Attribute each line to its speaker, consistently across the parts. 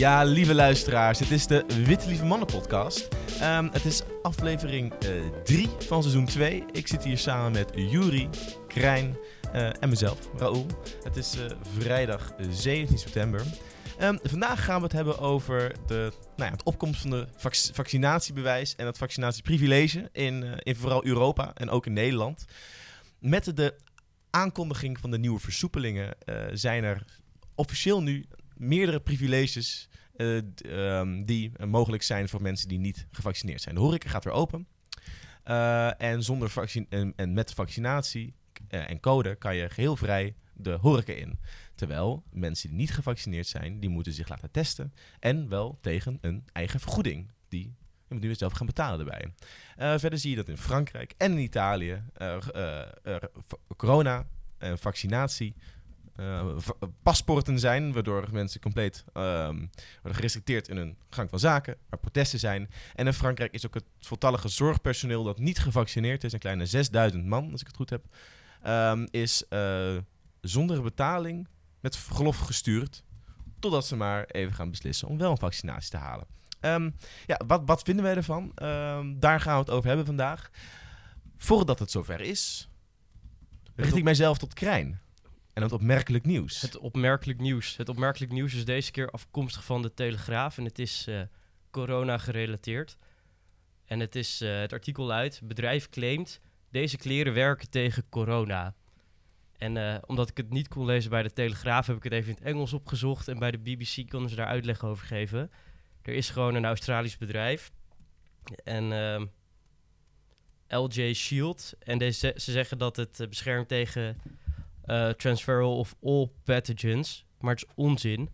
Speaker 1: Ja, lieve luisteraars, het is de Witte Lieve Mannen podcast. Ehm, het is aflevering 3 van seizoen 2. Ik zit hier samen met Juri, Krijn eh, en mezelf, Raoul. Het is eh, vrijdag 17 september. Ehm, vandaag gaan we het hebben over de, nou ja, het opkomst van de vac- vaccinatiebewijs en het vaccinatieprivilege in, eh, in vooral Europa en ook in Nederland. Met de aankondiging van de nieuwe versoepelingen eh, zijn er officieel nu meerdere privileges eh, ehm, die eh, mogelijk zijn voor mensen die niet gevaccineerd zijn. De horeca gaat weer open. Eh, en, zonder en, en met vaccinatie en code kan je geheel vrij de horeca in. Terwijl mensen die niet gevaccineerd zijn, die moeten zich laten testen. En wel tegen een eigen vergoeding. Die je moet nu zelf gaan betalen. Eh, verder zie je dat in Frankrijk en in Italië corona en vaccinatie eh, v- paspoorten zijn, waardoor mensen compleet ehm, worden gerestricteerd in hun gang van zaken, waar protesten zijn. En in Frankrijk is ook het voltallige zorgpersoneel dat niet gevaccineerd is, een kleine 6000 man, als ik het goed heb, ehm, is eh, zonder betaling met verlof gestuurd, totdat ze maar even gaan beslissen om wel een vaccinatie te halen. Ehm, ja, wat, wat vinden wij ervan? Daar gaan we het over hebben vandaag. Voordat het zover is, richt ik mijzelf tot Krijn. En het opmerkelijk nieuws.
Speaker 2: Het opmerkelijk nieuws. Het opmerkelijk nieuws is deze keer afkomstig van de Telegraaf en het is eh, corona gerelateerd. En het, is, eh, het artikel luidt, bedrijf claimt, deze kleren werken tegen corona. En eh, omdat ik het niet kon lezen bij de Telegraaf, heb ik het even in het Engels opgezocht. En bij de BBC konden ze daar uitleg over geven. Er is gewoon een Australisch bedrijf. En ehm, LJ Shield. En deze, ze zeggen dat het beschermt tegen eh, transferal of all pathogens. Maar het is onzin.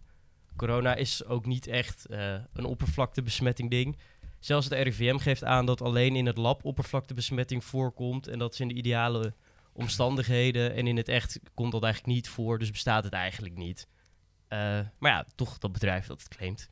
Speaker 2: Corona is ook niet echt eh, een oppervlaktebesmetting ding. Zelfs het RIVM geeft aan dat alleen in het lab oppervlaktebesmetting voorkomt. En dat is in de ideale omstandigheden. En in het echt komt dat eigenlijk niet voor. Dus bestaat het eigenlijk niet. Eh, maar ja, toch dat bedrijf dat het claimt.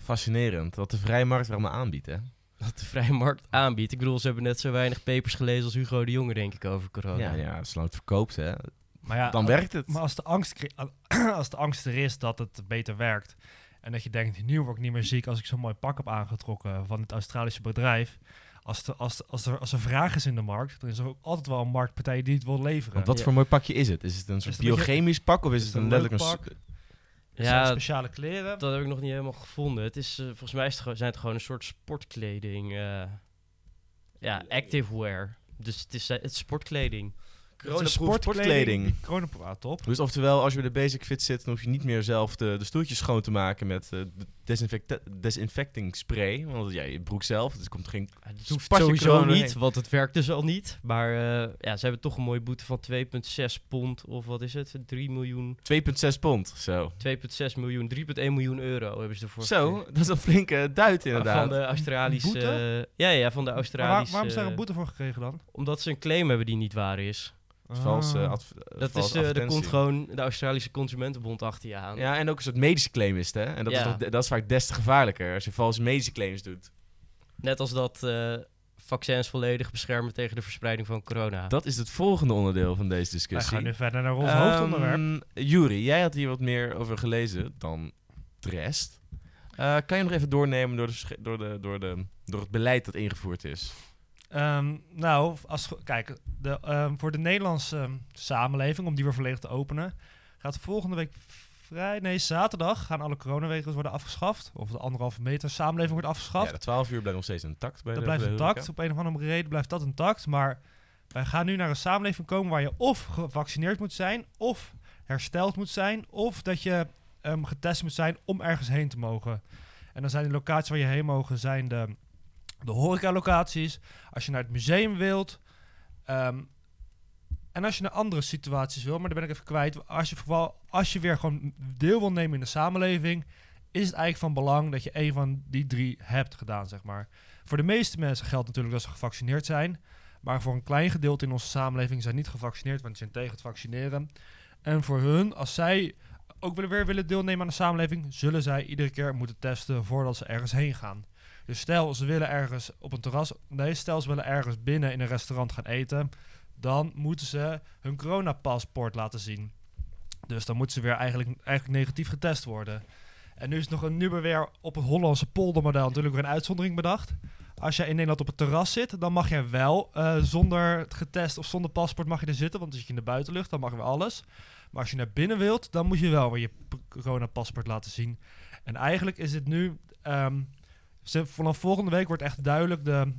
Speaker 1: Fascinerend wat de vrije markt er allemaal aanbiedt, hè?
Speaker 2: Dat de vrije markt aanbiedt. Ik bedoel, ze hebben net zo weinig papers gelezen als Hugo de Jonge, denk ik, over corona.
Speaker 1: Ja, ja, zolang het verkoopt, hè,
Speaker 3: Maar ja,
Speaker 1: dan
Speaker 3: al-
Speaker 1: werkt het.
Speaker 3: Maar als de, angst, als de angst er is dat het beter werkt. En dat je denkt, nu word ik niet meer ziek als ik zo'n mooi pak heb aangetrokken van het Australische bedrijf. Als, de, als, de- als, er, als er vraag is in de markt, dan is er ook altijd wel een marktpartij die het wil leveren.
Speaker 1: Want wat
Speaker 2: Ja.
Speaker 1: voor mooi pakje is het? Is het een soort
Speaker 3: het een
Speaker 1: biochemisch pak of is
Speaker 3: is
Speaker 1: het een
Speaker 3: een
Speaker 1: letterlijk een...
Speaker 3: Er zijn
Speaker 2: Ja,
Speaker 3: speciale kleren.
Speaker 2: Dat heb ik nog niet helemaal gevonden. Het is, eh, volgens mij is het, gewoon- zijn het gewoon een soort sportkleding. eh, ja, active wear. Dus het is, eh, het is sportkleding.
Speaker 1: Sportkleding.
Speaker 3: Ah, top.
Speaker 1: Dus oftewel, als je bij de basic fit zit, dan hoef je niet meer zelf de, de stoeltjes schoon te maken met eh, de desinfecta- desinfecting spray. Want ja, je broek zelf, dus komt geen...
Speaker 2: Het hoeft sowieso
Speaker 1: corona
Speaker 2: niet,
Speaker 1: heen.
Speaker 2: want het werkt dus al niet. Maar eh, ja, ze hebben toch een mooie boete van 2,6 pond. Of wat is het? 3 miljoen.
Speaker 1: 2,6 pond. Zo.
Speaker 2: 2,6 miljoen. 3,1 miljoen euro hebben ze ervoor
Speaker 1: Zo,
Speaker 2: gekregen.
Speaker 1: dat is een flinke duit
Speaker 2: Van
Speaker 1: inderdaad.
Speaker 2: de Australische...
Speaker 3: Boete?
Speaker 2: ja, ja, van de
Speaker 3: Maar waar-
Speaker 2: Australische...
Speaker 3: waarom is daar een boete voor gekregen dan?
Speaker 2: Omdat ze een claim hebben die niet waar is.
Speaker 1: Valse
Speaker 3: Ah.
Speaker 1: adv- eh,
Speaker 2: Dat
Speaker 1: valse
Speaker 2: is, eh, er komt gewoon de Australische Consumentenbond achter je aan.
Speaker 1: Ja, en ook een soort medische claim is het, hè? En dat, is,
Speaker 2: Ja.
Speaker 1: toch- dat is vaak des te gevaarlijker als je valse medische claims doet.
Speaker 2: Net als dat eh, vaccins volledig beschermen tegen de verspreiding van corona.
Speaker 1: Dat is het volgende onderdeel van deze discussie.
Speaker 3: gaan nu verder naar ons
Speaker 1: Ehm,
Speaker 3: hoofdonderwerp.
Speaker 1: Juri, jij had hier wat meer over gelezen dan de rest. Eh, kan je nog even doornemen door, de, door, de, door, de, door het beleid dat ingevoerd is?
Speaker 3: Ehm, nou, als, kijk, de, ehm, voor de Nederlandse samenleving, om die weer volledig te openen, gaat volgende week vrij, nee, zaterdag gaan alle coronaregels worden afgeschaft. Of de anderhalve meter samenleving wordt afgeschaft.
Speaker 1: Ja, de 12 uur blijft nog steeds intact. Bij
Speaker 3: dat
Speaker 1: de,
Speaker 3: blijft intact. Op een of andere reden blijft dat intact. Maar wij gaan nu naar een samenleving komen waar je of gevaccineerd moet zijn, of hersteld moet zijn, of dat je ehm, getest moet zijn om ergens heen te mogen. En dan zijn de locaties waar je heen mogen zijn de, de horecalocaties. Als je naar het museum wilt. ehm, en als je naar andere situaties wil, maar daar ben ik even kwijt. Als je, vooral, als je weer gewoon deel wil nemen in de samenleving, is het eigenlijk van belang dat je een van die drie hebt gedaan, zeg maar. Voor de meeste mensen geldt natuurlijk dat ze gevaccineerd zijn. Maar voor een klein gedeelte in onze samenleving zijn niet gevaccineerd, want ze zijn tegen het vaccineren. En voor hun, als zij ook weer willen deelnemen aan de samenleving, zullen zij iedere keer moeten testen voordat ze ergens heen gaan. Dus stel, ze willen ergens op een terras, nee, stel ze willen ergens binnen in een restaurant gaan eten, dan moeten ze hun coronapaspoort laten zien. Dus dan moeten ze weer eigenlijk, eigenlijk negatief getest worden. En nu is nog een, nu weer op het Hollandse poldermodel natuurlijk weer een uitzondering bedacht. Als jij in Nederland op het terras zit, dan mag je wel uh, zonder getest of zonder paspoort mag je er zitten. Want zit je in de buitenlucht, dan mag wel alles. Maar als je naar binnen wilt, dan moet je wel weer je coronapaspoort laten zien. En eigenlijk is het nu... Um, vanaf volgende week wordt echt duidelijk de,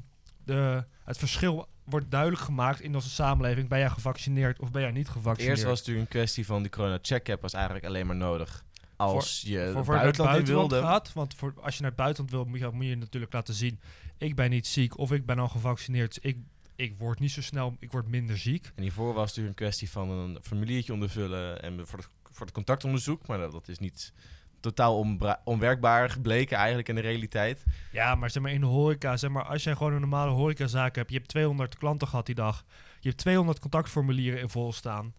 Speaker 3: de, het verschil wordt duidelijk gemaakt in onze samenleving. Ben jij gevaccineerd of ben jij niet gevaccineerd?
Speaker 1: Eerst was het natuurlijk een kwestie van die corona check-app was eigenlijk alleen maar nodig als je
Speaker 3: voor, voor buitenland, buitenland wilde. gaat. Want voor, als je naar het buitenland wil, moet je, moet je natuurlijk laten zien... ik ben niet ziek of ik ben al gevaccineerd. ik, ik word niet zo snel, ik word minder ziek.
Speaker 1: En hiervoor was het natuurlijk een kwestie van een formuliertje ondervullen... en voor het, voor het contactonderzoek, maar dat, dat is niet totaal onwerkbaar gebleken eigenlijk in de realiteit.
Speaker 3: Ja, maar zeg maar in de horeca, zeg maar, als jij gewoon een normale horecazaak hebt, je hebt 200 klanten gehad die dag, je hebt 200 contactformulieren in vol staan.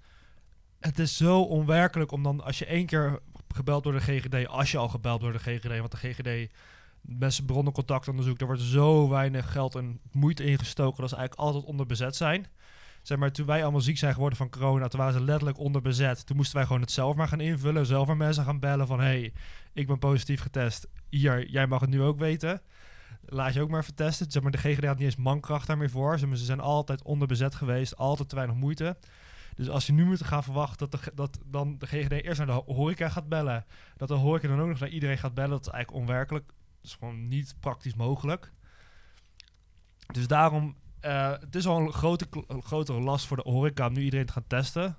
Speaker 3: Het is zo onwerkelijk om dan, als je één keer gebeld door de GGD, als je al gebeld door de GGD, want de GGD mensen bronnencontactonderzoek, daar wordt zo weinig geld en moeite in gestoken dat ze eigenlijk altijd onderbezet zijn. Zeg maar, toen wij allemaal ziek zijn geworden van corona, toen waren ze letterlijk onderbezet. Toen moesten wij gewoon het zelf maar gaan invullen, zelf maar mensen gaan bellen van, hey, ik ben positief getest. Hier, jij mag het nu ook weten. Laat je ook maar vertesten. Zeg maar, de GGD had niet eens mankracht daarmee voor. Ze zijn altijd onderbezet geweest, altijd te weinig moeite. Dus als je nu moet gaan verwachten dat, de, dat dan de GGD eerst naar de horeca gaat bellen, dat de horeca dan ook nog naar iedereen gaat bellen, dat is eigenlijk onwerkelijk. Dat is gewoon niet praktisch mogelijk. Dus daarom, uh, het is al een grote, grotere last voor de horeca om nu iedereen te gaan testen.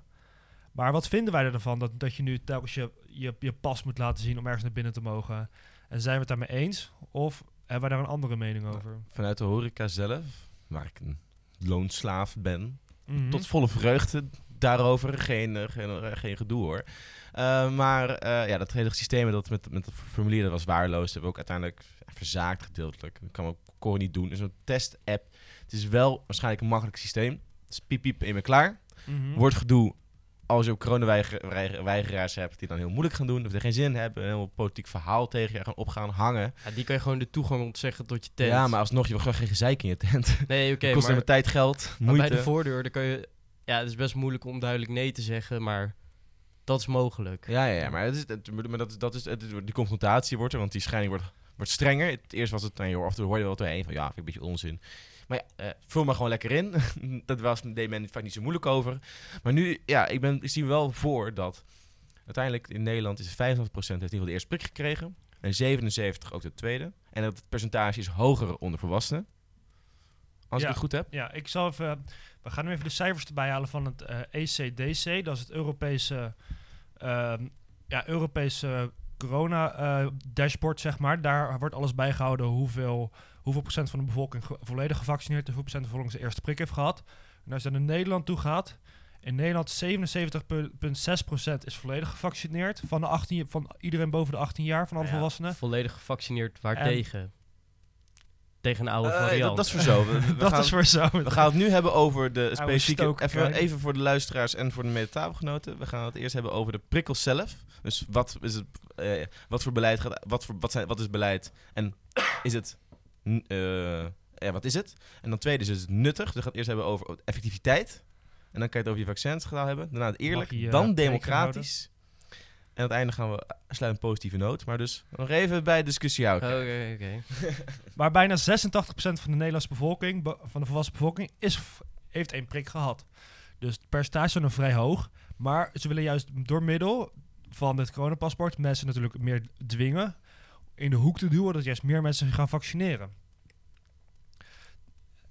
Speaker 3: Maar wat vinden wij ervan dat, dat je nu telkens je, je, je pas moet laten zien om ergens naar binnen te mogen? En zijn we het daarmee eens? Of hebben wij daar een andere mening over?
Speaker 1: Vanuit de horeca zelf, waar ik een loonslaaf ben, mhm. tot volle vreugde daarover geen, eh, geen, eh, geen gedoe hoor. Uh, maar uh, ja, dat hele systeem dat met, met het formulier dat was waardeloos. Dat hebben we ook uiteindelijk verzaakt gedeeltelijk. Dat kan ook Core niet doen. is een test-app. Het is wel waarschijnlijk een makkelijk systeem. Het is piep piep in me klaar. Mm Wordt gedoe als je ook coronaweigeraars hebt die dan heel moeilijk gaan doen, of er geen zin hebben, een heel politiek verhaal tegen je gaan opgaan hangen.
Speaker 2: Ja, die kan je gewoon de toegang ontzeggen tot je tent.
Speaker 1: Ja, maar alsnog, je wil geen gezeik in je tent.
Speaker 2: Nee, oké.
Speaker 1: Okay, kost maar, tijd, geld, moeite.
Speaker 2: bij de voordeur, dan kan je ja, het is best moeilijk om duidelijk nee te zeggen, maar dat is mogelijk.
Speaker 1: Ja, ja, ja maar, het is, het, maar dat, dat is, het, die confrontatie wordt er, want die scheiding wordt, wordt strenger. Het eerst was het, nou, af en toe hoorde je wel doorheen van, ja, vind ik een beetje onzin. Maar ja, uh, vul maar gewoon lekker in. dat was, deed men vaak niet zo moeilijk over. Maar nu, ja, ik, ben, ik zie wel voor dat uiteindelijk in Nederland is 55% heeft in ieder geval de eerste prik gekregen. En 77% ook de tweede. En dat het percentage is hoger onder volwassenen. Als ik het goed heb.
Speaker 3: Ja, ik zal even we gaan nu even de cijfers erbij halen van het ECDC. Eh, e dat is het Europese, ehm, ja, Europese corona-dashboard, zeg maar. Daar wordt alles bijgehouden hoeveel, hoeveel procent van de bevolking volledig gevaccineerd en hoeveel procent volgens de eerste prik heeft gehad. En als je naar Nederland toe gaat, in Nederland 77,6% is volledig gevaccineerd van, de 18, van iedereen boven de 18 jaar, van alle volwassenen.
Speaker 2: Volledig gevaccineerd waartegen? Tegen een oude uh, variant.
Speaker 1: Dat, is voor zo.
Speaker 3: We, dat
Speaker 1: gaan,
Speaker 3: is voor zo.
Speaker 1: We gaan het nu hebben over de specifieke... Even, even voor de luisteraars en voor de medetafelgenoten. We gaan het eerst hebben over de prikkel zelf. Dus wat is het... Uh, wat voor beleid gaat... Wat, voor, wat, zijn, wat is beleid? En is het... Uh, ja, wat is het? En dan tweede is het nuttig. Dus we gaan het eerst hebben over effectiviteit. En dan kan je het over je vaccins gaan hebben. Daarna het eerlijk. dan democratisch. En aan het einde gaan we sluiten een positieve noot. Maar dus nog even bij de discussie houden.
Speaker 2: Oké, oké.
Speaker 3: maar bijna 86% van de Nederlandse bevolking, van de volwassen bevolking, is, heeft één prik gehad. Dus het percentage is nog vrij hoog. Maar ze willen juist door middel van het coronapaspoort mensen natuurlijk meer dwingen in de hoek te duwen dat juist meer mensen gaan vaccineren.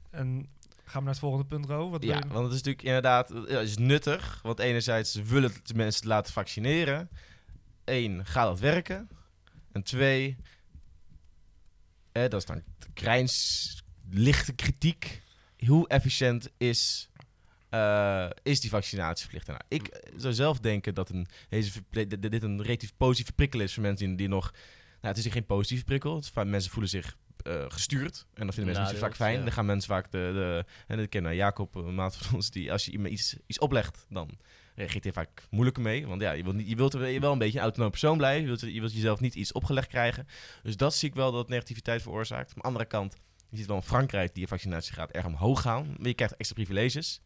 Speaker 3: En gaan we naar het volgende punt, Ro?
Speaker 1: Wat ja, want het is natuurlijk inderdaad het is nuttig. Want enerzijds willen het mensen laten vaccineren één, gaat dat werken? En twee, eh, dat is dan Krijns lichte kritiek. Hoe efficiënt is, uh, is die vaccinatieverplicht? Nou, ik zou zelf denken dat een, deze, dit een relatief positieve prikkel is voor mensen die, die nog... Nou, het is geen positieve prikkel. Het mensen voelen zich uh, gestuurd. En dat vinden mensen vaak fijn. Dan gaan mensen vaak de... de en ik ken Jacob, een maat van ons, die als je iemand iets, iets oplegt, dan reageert hij vaak moeilijker mee. Want ja, je wilt, niet, je wilt wel een beetje een autonoom persoon blijven. Je wilt, je wilt jezelf niet iets opgelegd krijgen. Dus dat zie ik wel dat negativiteit veroorzaakt. Aan de andere kant, je ziet wel in Frankrijk die je vaccinatiegraad erg omhoog gaan. Maar je krijgt extra privileges.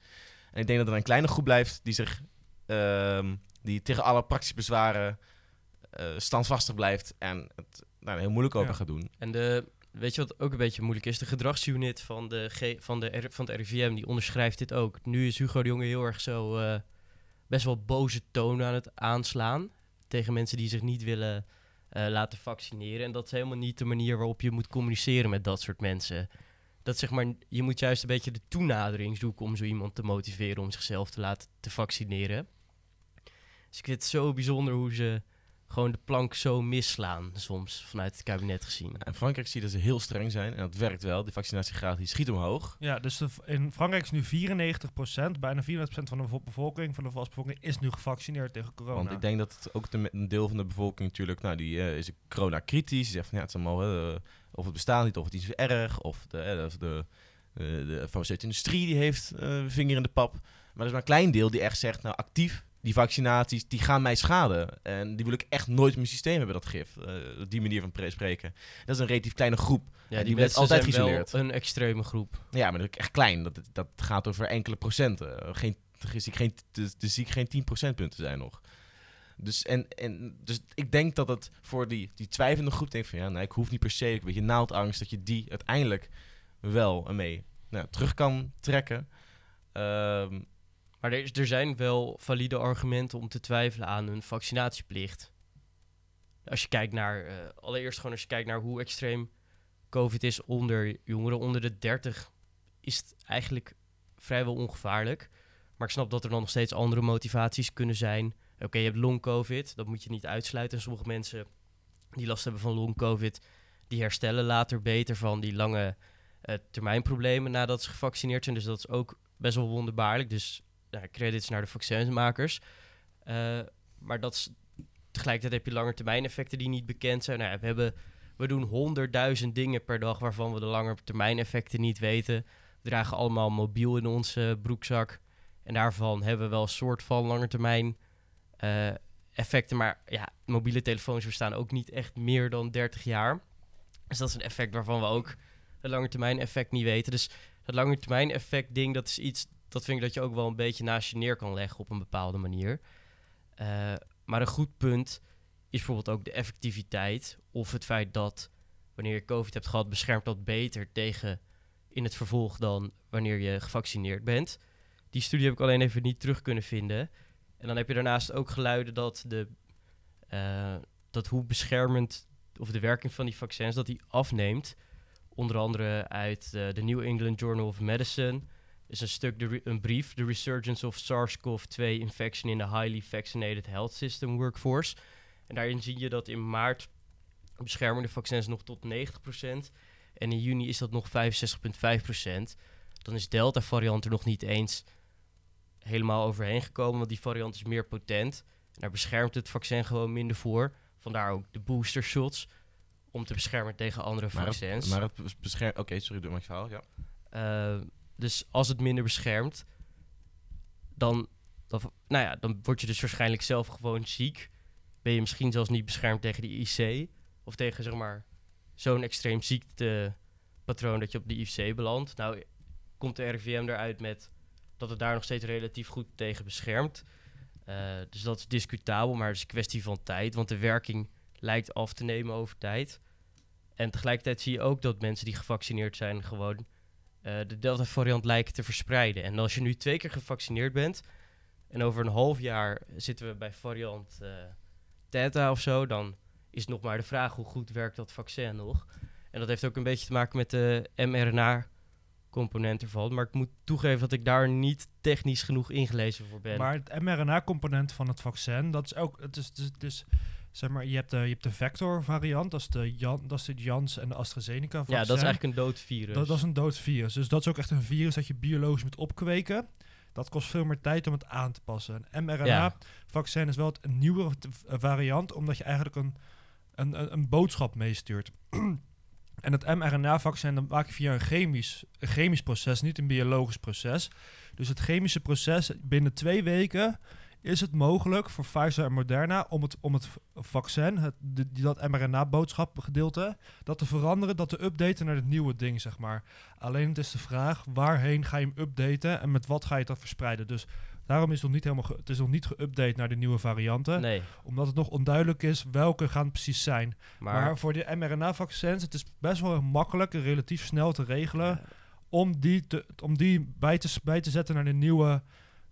Speaker 1: En ik denk dat er een kleine groep blijft die zich... Ehm, die tegen alle praktische bezwaren eh, standvastig blijft en het nou, heel moeilijk over
Speaker 3: Ja.
Speaker 1: gaat doen.
Speaker 2: En de, weet je wat ook een beetje moeilijk is? De gedragsunit van, de G, van, de R- van het RIVM, die onderschrijft dit ook. Nu is Hugo de Jonge heel erg zo eh, best wel boze toon aan het aanslaan tegen mensen die zich niet willen eh, laten vaccineren. En dat is helemaal niet de manier waarop je moet communiceren met dat soort mensen. Dat zeg maar, je moet juist een beetje de toenadering zoeken om zo iemand te motiveren om zichzelf te laten te vaccineren. Dus ik vind het zo bijzonder hoe ze gewoon de plank zo misslaan soms vanuit het kabinet gezien.
Speaker 1: In Frankrijk zie je dat ze heel streng zijn en dat werkt wel. De vaccinatiegraad die schiet omhoog.
Speaker 3: Ja, dus de, in Frankrijk is nu 94%, bijna 94% van de bevo- bevolking, van de volksbevolking, is nu gevaccineerd tegen corona.
Speaker 1: Want ik denk dat het ook de, een deel van de bevolking natuurlijk, nou die eh, is corona-kritisch. Die zegt van ja, het is allemaal, eh, of het bestaat niet, of het is erg. Of de, of de, de farmaceutische industrie die heeft vinger in de pap. Maar er is maar een klein deel die echt zegt, nou actief, die vaccinaties, die gaan mij schaden. En die wil ik echt nooit in mijn systeem hebben, dat gif. Eh, die manier van pre- spreken. Dat is een relatief kleine groep.
Speaker 2: Ja,
Speaker 1: die
Speaker 2: die
Speaker 1: werd
Speaker 2: mensen
Speaker 1: altijd
Speaker 2: zijn
Speaker 1: geïsoleerd.
Speaker 2: wel een extreme groep.
Speaker 1: Ja, maar dat is echt klein. Dat, dat gaat over enkele procenten. Geen, er zie ik geen, dus, dus zie ik geen 10 procentpunten zijn nog. Dus, en, en, dus ik denk dat het voor die, die twijfelende groep denkt van ja, nee, ik hoef niet per se, een beetje naaldangst, dat je die uiteindelijk wel ermee nou, terug kan trekken. Ehm,
Speaker 2: Maar er, zijn wel valide argumenten om te twijfelen aan een vaccinatieplicht. Als je kijkt naar, eh, allereerst gewoon als je kijkt naar hoe extreem COVID is onder jongeren onder de 30, is het eigenlijk vrijwel ongevaarlijk. Maar ik snap dat er dan nog steeds andere motivaties kunnen zijn. Oké, je hebt long-COVID, dat moet je niet uitsluiten. En sommige mensen die last hebben van long-COVID, die herstellen later beter van die lange eh, termijnproblemen nadat ze gevaccineerd zijn. Dus dat is ook best wel wonderbaarlijk. Dus ja, credits naar de vaccinsmakers. Eh, maar dat is, tegelijkertijd heb je langetermijneffecten die niet bekend zijn. Nou we, hebben, we doen honderdduizend dingen per dag waarvan we de langetermijneffecten niet weten. We dragen allemaal mobiel in onze broekzak. En daarvan hebben we wel een soort van langetermijn eh, effecten. Maar ja, mobiele telefoons bestaan ook niet echt meer dan 30 jaar. Dus dat is een effect waarvan we ook het langetermijn effect niet weten. Dus dat langetermijn effect ding, dat is iets, dat vind ik dat je ook wel een beetje naast je neer kan leggen op een bepaalde manier. Eh, maar een goed punt is bijvoorbeeld ook de effectiviteit of het feit dat wanneer je COVID hebt gehad, beschermt dat beter tegen in het vervolg dan wanneer je gevaccineerd bent. Die studie heb ik alleen even niet terug kunnen vinden. En dan heb je daarnaast ook geluiden dat, de, eh, dat hoe beschermend of de werking van die vaccins dat die afneemt. Onder andere uit eh, de New England Journal of Medicine is een stuk, de een brief, The Resurgence of SARS-CoV-2 Infection in the Highly Vaccinated Health System Workforce. En daarin zie je dat in maart beschermen de vaccins nog tot 90% en in juni is dat nog 65,5%. Dan is Delta-variant er nog niet eens helemaal overheen gekomen, want die variant is meer potent. En daar beschermt het vaccin gewoon minder voor. Vandaar ook de booster shots, om te beschermen tegen andere
Speaker 1: maar
Speaker 2: vaccins.
Speaker 1: het, maar het bes- beschermt... Oké, sorry, doe maar verhaal. Ja.
Speaker 2: Eh, dus als het minder beschermt, dan, nou ja, dan word je dus waarschijnlijk zelf gewoon ziek. Ben je misschien zelfs niet beschermd tegen die IC. Of tegen zeg maar zo'n extreem ziektepatroon dat je op de IC belandt. Nou komt de RIVM eruit met dat het daar nog steeds relatief goed tegen beschermt. Eh, dus dat is discutabel, maar het is een kwestie van tijd. Want de werking lijkt af te nemen over tijd. En tegelijkertijd zie je ook dat mensen die gevaccineerd zijn gewoon de Delta-variant lijken te verspreiden. En als je nu twee keer gevaccineerd bent en over een half jaar zitten we bij variant eh Theta of zo, dan is nog maar de vraag hoe goed werkt dat vaccin nog. En dat heeft ook een beetje te maken met de mRNA-component ervan. Maar ik moet toegeven dat ik daar niet technisch genoeg ingelezen voor ben.
Speaker 3: Maar het mRNA-component van het vaccin, dat is ook, het is, het zeg maar, je hebt de, je hebt de vector-variant, dat is de Jan, dat is de Jans en de AstraZeneca-vaccin.
Speaker 2: ja, dat is eigenlijk een dood virus.
Speaker 3: Dat, dat is een dood virus. Dus dat is ook echt een virus dat je biologisch moet opkweken. Dat kost veel meer tijd om het aan te passen. Een mRNA-vaccin is wel het, een nieuwe variant, omdat je eigenlijk een, een, een, boodschap meestuurt. en het mRNA-vaccin dat maak je via een chemisch, een chemisch proces, niet een biologisch proces. Dus het chemische proces, binnen twee weken is het mogelijk voor Pfizer en Moderna om het, om het vaccin, het, die, dat mRNA-boodschap gedeelte, dat te veranderen, dat te updaten naar het nieuwe ding, zeg maar. Alleen het is de vraag, waarheen ga je hem updaten en met wat ga je dat verspreiden? Dus Daarom is het nog niet helemaal het is nog niet geüpdate naar de nieuwe varianten.
Speaker 2: Nee,
Speaker 3: Omdat het nog onduidelijk is welke gaan het precies zijn.
Speaker 2: maar...
Speaker 3: Maar, voor de mRNA-vaccins, het is best wel makkelijk en relatief snel te regelen om die, te, om die bij, te, bij te zetten naar de nieuwe,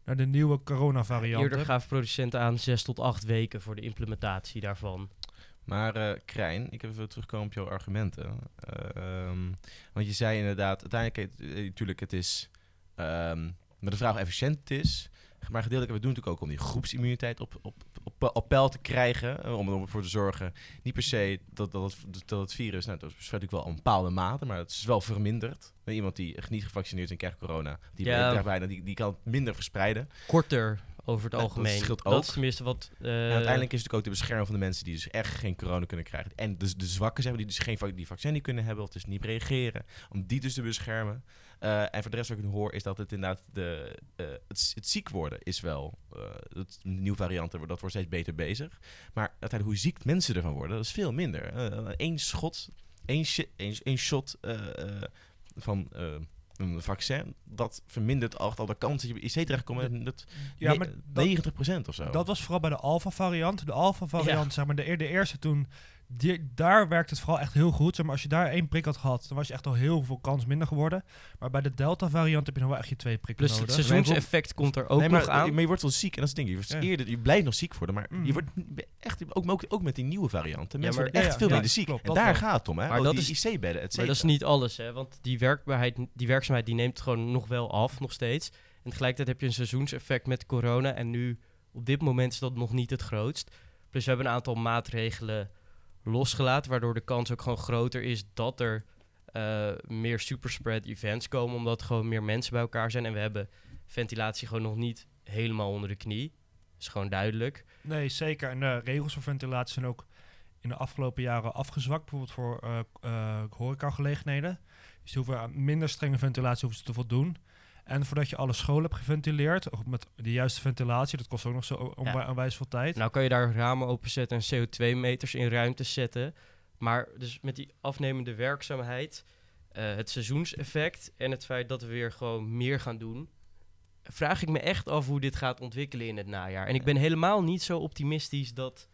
Speaker 3: naar de nieuwe coronavarianten.
Speaker 2: Eerder gaven producenten aan 6 tot 8 weken voor de implementatie daarvan.
Speaker 1: Maar eh Krijn, ik heb even terugkomen op jouw argumenten. Ehm, want je zei inderdaad, uiteindelijk, eh, natuurlijk, het is... ehm maar de vraag hoe efficiënt het is. Maar gedeeltelijk, we doen het natuurlijk ook om die groepsimmuniteit op, op, op, op peil te krijgen. eh, Om ervoor te zorgen, niet per se dat, dat, het, dat het virus, nou dat is natuurlijk wel een bepaalde mate, maar het is wel verminderd. Eh, Iemand die niet gevaccineerd is en krijgt corona, die,
Speaker 2: Ja.
Speaker 1: bijna, die, die kan het minder verspreiden.
Speaker 2: Korter over het
Speaker 1: dat
Speaker 2: algemeen.
Speaker 1: scheelt
Speaker 2: Dat
Speaker 1: ook.
Speaker 2: is tenminste wat... eh,
Speaker 1: uiteindelijk is het ook de bescherming van de mensen die dus echt geen corona kunnen krijgen. En dus de zwakken zijn, die dus geen die vaccin niet kunnen hebben of dus niet reageren. Om die dus te beschermen. Eh, en voor de rest wat ik nu hoor is dat het inderdaad de, eh, het, het ziek worden is wel, eh het, de nieuwe varianten, dat wordt steeds beter bezig. Maar uiteindelijk hoe ziek mensen ervan worden, dat is veel minder. Eén schot, één, één shot eh, eh, van een vaccin, dat vermindert al, al de kans dat je IC terechtkomt.
Speaker 3: ja, maar dat,
Speaker 1: 90% of zo.
Speaker 3: dat was vooral bij de Alpha-variant. De Alpha-variant, zeg maar, de, eer- de eerste toen, die, daar werkte het vooral echt heel goed. Zeg maar, als je daar één prik had gehad, dan was je echt al heel veel kans minder geworden. Maar bij de Delta-variant heb je nog wel echt je twee prikken
Speaker 2: Plus het
Speaker 3: nodig.
Speaker 2: seizoenseffect komt er ook
Speaker 1: nee, maar,
Speaker 2: nog aan.
Speaker 1: Maar je wordt wel ziek en dat is het ding. Je, wordt
Speaker 3: Ja.
Speaker 1: eerder, je blijft nog ziek worden, maar
Speaker 3: Mm.
Speaker 1: je wordt echt, ook, ook, ook met die nieuwe varianten. Mensen
Speaker 2: maar-
Speaker 1: worden echt
Speaker 3: ja,
Speaker 1: veel
Speaker 3: ja,
Speaker 1: minder ziek.
Speaker 3: klopt,
Speaker 1: en daar
Speaker 3: wel.
Speaker 1: gaat het om, hè?
Speaker 2: Maar dat
Speaker 1: die
Speaker 2: is-
Speaker 1: IC-bedden, et
Speaker 2: Maar dat is niet alles, hè? Want die werkbaarheid, die werkzaamheid die neemt gewoon nog wel af, nog steeds. En tegelijkertijd heb je een seizoenseffect met corona. En nu, op dit moment is dat nog niet het grootst. Plus we hebben een aantal maatregelen losgelaten, waardoor de kans ook gewoon groter is dat er eh, meer superspread events komen, omdat gewoon meer mensen bij elkaar zijn. En we hebben ventilatie gewoon nog niet helemaal onder de knie. Dat is gewoon duidelijk.
Speaker 3: Nee, zeker. En de regels voor ventilatie zijn ook in de afgelopen jaren afgezwakt. Bijvoorbeeld voor eh eh, horecagelegenheden. Dus hoeven minder strenge ventilatie hoeven ze te voldoen. En voordat je alle scholen hebt geventileerd, ook met de juiste ventilatie, dat kost ook nog zo
Speaker 2: Ja.
Speaker 3: onwijs veel tijd.
Speaker 2: Nou kan je daar ramen openzetten en CO2-meters in ruimtes zetten. Maar dus met die afnemende werkzaamheid, eh, het seizoenseffect en het feit dat we weer gewoon meer gaan doen, vraag ik me echt af hoe dit gaat ontwikkelen in het najaar. En ik ben helemaal niet zo optimistisch dat,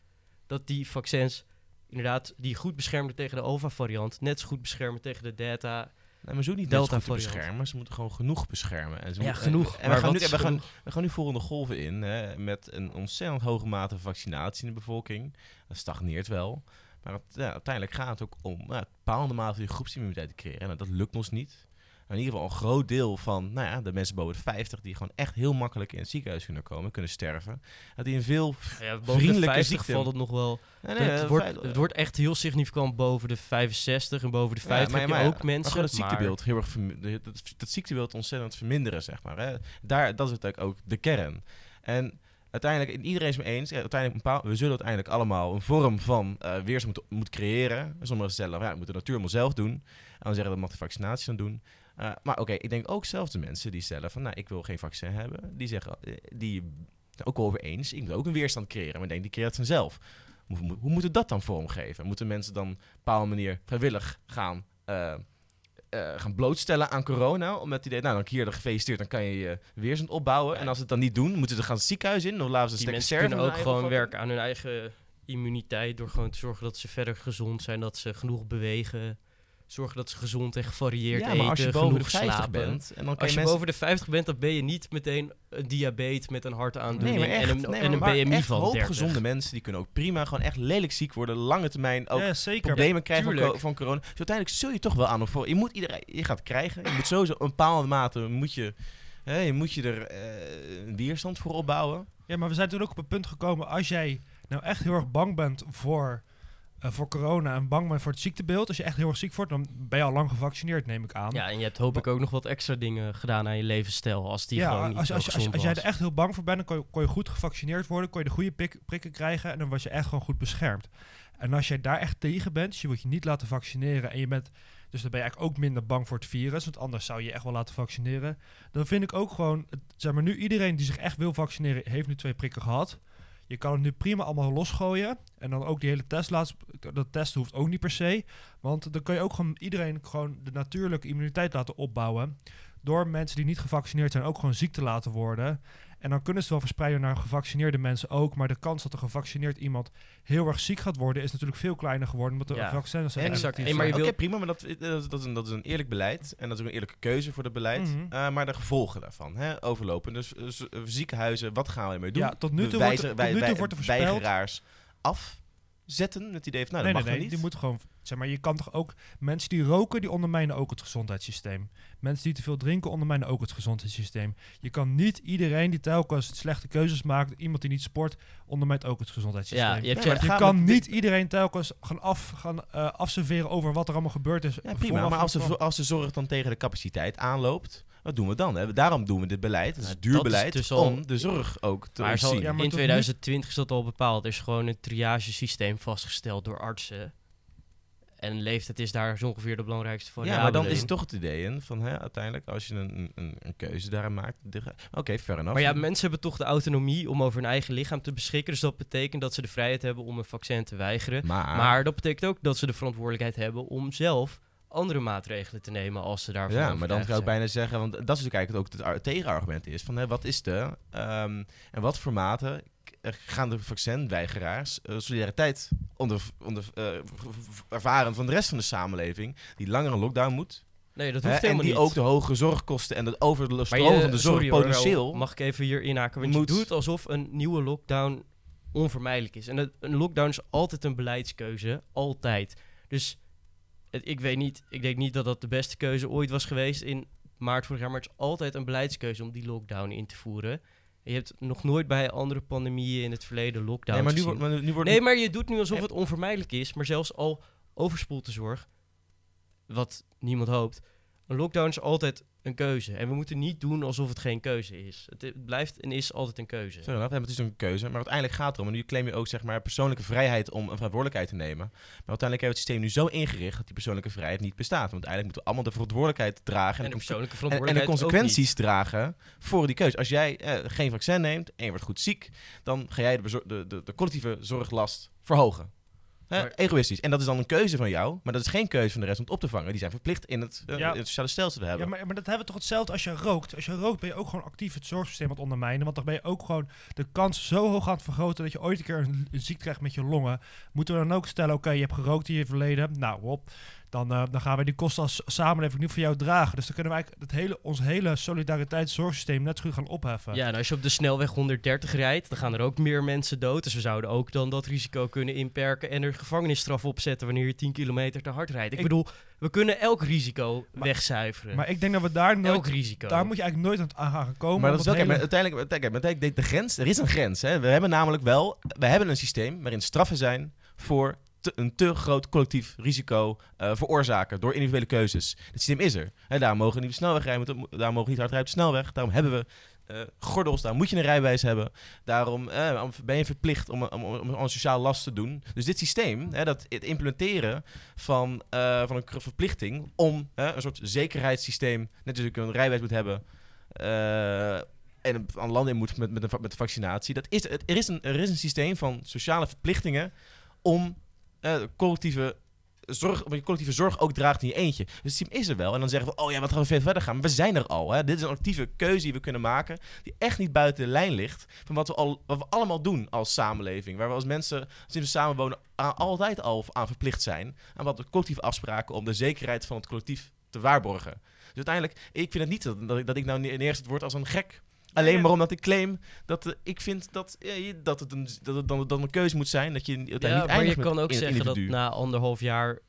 Speaker 2: dat die vaccins inderdaad die goed beschermen tegen de Alpha-variant, net zo goed beschermen tegen de Delta.
Speaker 1: Nee, maar zo niet
Speaker 2: Delta variant.
Speaker 1: beschermen. Ze moeten gewoon genoeg beschermen. En ze
Speaker 2: Ja,
Speaker 1: moeten-
Speaker 2: genoeg.
Speaker 1: En, we, gaan nu, we, gaan,
Speaker 2: genoeg?
Speaker 1: we gaan nu volgende golven in hè, met een ontzettend hoge mate van vaccinatie in de bevolking. Dat stagneert wel. Maar het- ja, uiteindelijk gaat het ook om ja, bepaalde mate van groepsimmuniteit te creëren. En dat lukt ons niet. Maar in ieder geval een groot deel van nou ja, de mensen boven de 50 die gewoon echt heel makkelijk in het ziekenhuis kunnen komen, kunnen sterven. Dat die een veel
Speaker 2: Ja, boven de
Speaker 1: Vriendelijke
Speaker 2: 50
Speaker 1: ziekte.
Speaker 2: valt het nog wel.
Speaker 1: Nee, nee,
Speaker 2: het, wordt, het wordt echt heel significant boven de 65 en boven de 50 heb je
Speaker 1: ja,
Speaker 2: ook mensen.
Speaker 1: Maar het
Speaker 2: maar-
Speaker 1: ziektebeeld heel erg dat, dat ziektebeeld ontzettend verminderen, zeg maar. Hè. Daar, dat is natuurlijk ook de kern. En uiteindelijk, en iedereen is het mee eens, uiteindelijk een we zullen uiteindelijk allemaal een vorm van eh weerstand moeten, moeten creëren. Sommigen stellen, ja, we moeten de natuur maar zelf doen. En dan zeggen dat mag de vaccinatie dan doen. Eh, maar oké, ik denk ook zelfs de mensen die stellen van, nou, ik wil geen vaccin hebben. Die zeggen, eh, die zijn ook wel over eens, ik moet ook een weerstand creëren. Maar ik denk, die creëert het vanzelf. Hoe, hoe, hoe moeten dat dan vormgeven? Moeten mensen dan op een bepaalde manier vrijwillig gaan, eh, gaan blootstellen aan corona? Omdat die idee, nou dan keer je gefeliciteerd, dan kan je je weerstand opbouwen. En als ze het dan niet doen, moeten ze gaan het ziekenhuis in. Of laten ze
Speaker 2: Die
Speaker 1: stekken
Speaker 2: mensen
Speaker 1: sterven.
Speaker 2: kunnen ook gewoon werken aan hun eigen immuniteit door gewoon te zorgen dat ze verder gezond zijn, dat ze genoeg bewegen, zorgen dat ze gezond en gevarieerd
Speaker 1: Ja,
Speaker 2: eten,
Speaker 1: maar als je boven de
Speaker 2: genoeg
Speaker 1: 50
Speaker 2: slapen.
Speaker 1: bent, en dan kan
Speaker 2: Als je
Speaker 1: mensen...
Speaker 2: boven de 50 bent, dan ben je niet meteen een diabetes met een hartaandoening
Speaker 1: Nee, echt,
Speaker 2: en een,
Speaker 1: nee,
Speaker 2: en een
Speaker 1: maar
Speaker 2: BMI
Speaker 1: echt
Speaker 2: van
Speaker 1: hoop
Speaker 2: 30.
Speaker 1: gezonde mensen, die kunnen ook prima gewoon echt lelijk ziek worden. Lange termijn ook
Speaker 3: ja, zeker.
Speaker 1: problemen krijgen van, van corona. Dus uiteindelijk zul je toch wel aan of voor. Je moet iedereen, je gaat krijgen. Je moet sowieso een bepaalde mate moet je, hè, je moet je er eh, een weerstand voor opbouwen.
Speaker 3: Ja, maar we zijn toen ook op een punt gekomen. Als jij nou echt heel erg bang bent voor, eh, voor corona en bang bent voor het ziektebeeld. Als je echt heel erg ziek wordt, dan ben je al lang gevaccineerd, neem ik aan.
Speaker 2: Ja, en je hebt hoop ik ook nog wat extra dingen gedaan aan je levensstijl als die gewoon niet
Speaker 3: als, als, als, als, jij er echt heel bang voor bent, dan kon je, kon je goed gevaccineerd worden. Kon je de goede prikken krijgen en dan was je echt gewoon goed beschermd. En als jij daar echt tegen bent, dus je wordt je niet laten vaccineren en je bent... Dus dan ben je eigenlijk ook minder bang voor het virus. Want anders zou je je echt wel laten vaccineren. Dan vind ik ook gewoon... Zeg maar nu iedereen die zich echt wil vaccineren... heeft nu twee prikken gehad. Je kan het nu prima allemaal losgooien. En dan ook die hele test laten... Dat test hoeft ook niet per se. Want dan kan je ook gewoon iedereen gewoon de natuurlijke immuniteit laten opbouwen. door mensen die niet gevaccineerd zijn ook gewoon ziek te laten worden. En dan kunnen ze wel verspreiden naar gevaccineerde mensen ook. Maar de kans dat een gevaccineerd iemand heel erg ziek gaat worden, is natuurlijk veel kleiner geworden. Omdat de
Speaker 2: Ja,
Speaker 3: vaccins zijn
Speaker 2: exact. maar je wil-
Speaker 1: prima, maar dat, dat, is- dat, is een, dat is een eerlijk beleid. En dat is ook een eerlijke keuze voor dat beleid.
Speaker 3: Mhm.
Speaker 1: Eh, maar de gevolgen daarvan, hè, overlopen. Dus eh, eh, ziekenhuizen, wat gaan we ermee doen?
Speaker 3: Ja, tot nu toe wordt, er-
Speaker 1: wij-
Speaker 3: tot nu toe
Speaker 1: wij-
Speaker 3: wordt er voorspeld...
Speaker 1: weigeraars afzetten. Met het idee van, nou,
Speaker 3: nee,
Speaker 1: dat
Speaker 3: nee,
Speaker 1: mag
Speaker 3: nee,
Speaker 1: dan
Speaker 3: die
Speaker 1: niet.
Speaker 3: moeten gewoon... Zeg maar, je kan toch ook... Mensen die roken, die ondermijnen ook het gezondheidssysteem. Mensen die te veel drinken, ondermijnen ook het gezondheidssysteem. Je kan niet iedereen die telkens slechte keuzes maakt... Iemand die niet sport, ondermijnt ook het gezondheidssysteem.
Speaker 2: Ja, je hebt
Speaker 1: Nee,
Speaker 2: je,
Speaker 3: kan niet iedereen telkens gaan, af, gaan eh, afserveren over wat er allemaal gebeurd is.
Speaker 1: Ja, prima. Maar als de, als de zorg dan tegen de capaciteit aanloopt, wat doen we dan? Hè? Daarom doen we dit beleid. Het is
Speaker 2: Nou,
Speaker 1: duur beleid
Speaker 2: dus al-
Speaker 1: om de zorg ook te
Speaker 2: maar.
Speaker 3: Ja, maar
Speaker 2: in
Speaker 3: tot nu-
Speaker 2: 2020 is dat al bepaald. Er is gewoon een triagesysteem vastgesteld door artsen. En leeftijd is daar zo ongeveer de belangrijkste
Speaker 1: Ja,
Speaker 2: variabele
Speaker 1: maar dan is het toch het idee in van hè, uiteindelijk als je een, een, een keuze daarin maakt. Oké, fair enough.
Speaker 2: Maar ja, mensen hebben toch de autonomie om over hun eigen lichaam te beschikken. Dus dat betekent dat ze de vrijheid hebben om een vaccin te weigeren.
Speaker 1: maar,
Speaker 2: Maar dat betekent ook dat ze de verantwoordelijkheid hebben om zelf andere maatregelen te nemen als ze daarvan
Speaker 1: ja, maar dan zou ik bijna zeggen, want dat is natuurlijk eigenlijk ook het ar- tegenargument is van hè, wat is de ehm, en wat voor mate eh, gaan de vaccinweigeraars eh, solidariteit onder, onder, eh, ervaren van de rest van de samenleving die langer een lockdown moet
Speaker 2: Nee, dat
Speaker 1: hè,
Speaker 2: hoeft
Speaker 1: en
Speaker 2: helemaal
Speaker 1: die
Speaker 2: niet.
Speaker 1: ook de hoge zorgkosten en het over de
Speaker 2: Maar
Speaker 1: stroom
Speaker 2: je-
Speaker 1: van de zorg potentieel
Speaker 2: mag ik even hier inhaken? Want
Speaker 1: moet-
Speaker 2: je doet alsof een nieuwe lockdown onvermijdelijk is. En een lockdown is altijd een beleidskeuze. Altijd. Dus het- ik weet niet, ik denk niet dat dat de beste keuze ooit was geweest in maart vorig jaar. Maar het is altijd een beleidskeuze om die lockdown in te voeren. Je hebt nog nooit bij andere pandemieën in het verleden lockdowns
Speaker 1: Nee, maar nu,
Speaker 2: gezien.
Speaker 1: wordt- maar nu wordt
Speaker 2: Nee, maar je doet nu alsof het onvermijdelijk is. Maar zelfs al overspoelt de zorg, wat niemand hoopt, een lockdown is altijd een keuze. En we moeten niet doen alsof het geen keuze is. Het, blijft en is altijd een keuze.
Speaker 1: Hè, het is een keuze. Maar uiteindelijk gaat het erom. En nu claim je ook zeg maar, persoonlijke vrijheid om een verantwoordelijkheid te nemen. Maar uiteindelijk hebben we het systeem nu zo ingericht dat die persoonlijke vrijheid niet bestaat. Want uiteindelijk moeten we allemaal de verantwoordelijkheid dragen.
Speaker 2: En de
Speaker 1: de-
Speaker 2: persoonlijke
Speaker 1: en, en de
Speaker 2: verantwoordelijkheid
Speaker 1: consequenties dragen voor die keuze. Als jij eh, geen vaccin neemt en je wordt goed ziek, dan ga jij de, de, de, de collectieve zorglast verhogen. Hè,
Speaker 2: Maar-
Speaker 1: egoïstisch. En dat is dan een keuze van jou, maar dat is geen keuze van de rest om het op te vangen. Die zijn verplicht in het, eh,
Speaker 3: Ja.
Speaker 1: het sociale stelsel te
Speaker 3: Ja,
Speaker 1: hebben.
Speaker 3: maar, maar dat hebben we toch hetzelfde als je rookt. Als je rookt ben je ook gewoon actief het zorgsysteem aan het ondermijnen. Want dan ben je ook gewoon de kans zo hoog aan het vergroten dat je ooit een keer een, een ziekte krijgt met je longen. Moeten we dan ook stellen, oké, je hebt gerookt in je verleden. Nou, op. Dan, eh, dan gaan wij die kosten als samenleving niet voor jou dragen. Dus dan kunnen we eigenlijk het hele, ons hele solidariteitszorgsysteem net zo goed gaan opheffen.
Speaker 2: Ja, en als je op de snelweg 130 rijdt, dan gaan er ook meer mensen dood. Dus we zouden ook dan dat risico kunnen inperken en er gevangenisstraf opzetten wanneer je 10 kilometer te hard rijdt. Ik,
Speaker 3: Ik-
Speaker 2: bedoel, we kunnen elk risico
Speaker 3: Maar-
Speaker 2: wegzuiveren.
Speaker 3: Maar ik denk dat we daar nooit...
Speaker 2: elk risico.
Speaker 3: Daar moet je eigenlijk nooit aan gaan komen.
Speaker 1: Maar dat is wel, maar uiteindelijk, uiteindelijk de, de grens, er is een grens. Hè. We hebben namelijk wel, we hebben een systeem waarin straffen zijn voor een te groot collectief risico eh, veroorzaken door individuele keuzes. Het systeem is er. Daar mogen niet op snelweg rijden, daar mogen we niet hard rijden op de snelweg. Daarom hebben we eh, gordels, daar moet je een rijbewijs hebben. Daarom eh, ben je verplicht om, om, om, om een sociaal last te doen. Dus dit systeem, dat het implementeren van, van een verplichting om een soort zekerheidssysteem, net als ik een rijbewijs moet hebben, en een, land in moet met, met, de vaccinatie. Dat is, er, is een, er is een systeem van sociale verplichtingen om eh, collectieve zorg, je collectieve zorg ook draagt in je eentje. Dus het systeem is er wel. En dan zeggen we, oh ja, wat gaan we verder gaan? Maar we zijn er al. Hè? Dit is een actieve keuze die we kunnen maken, die echt niet buiten de lijn ligt van wat we, wat we allemaal doen als samenleving. Waar we als mensen, als we samenwonen, altijd al aan verplicht zijn. Aan wat de collectieve afspraken om de zekerheid van het collectief te waarborgen. Dus uiteindelijk, ik vind het niet dat, dat, ik, nou neergezet word als een gek. Alleen maar omdat ik claim dat eh, ik vind dat, eh, dat, het een, dat het dan, dan een keuze moet zijn. Dat je
Speaker 2: ja,
Speaker 1: niet
Speaker 2: maar je kan ook zeggen dat
Speaker 1: individu.
Speaker 2: na anderhalf jaar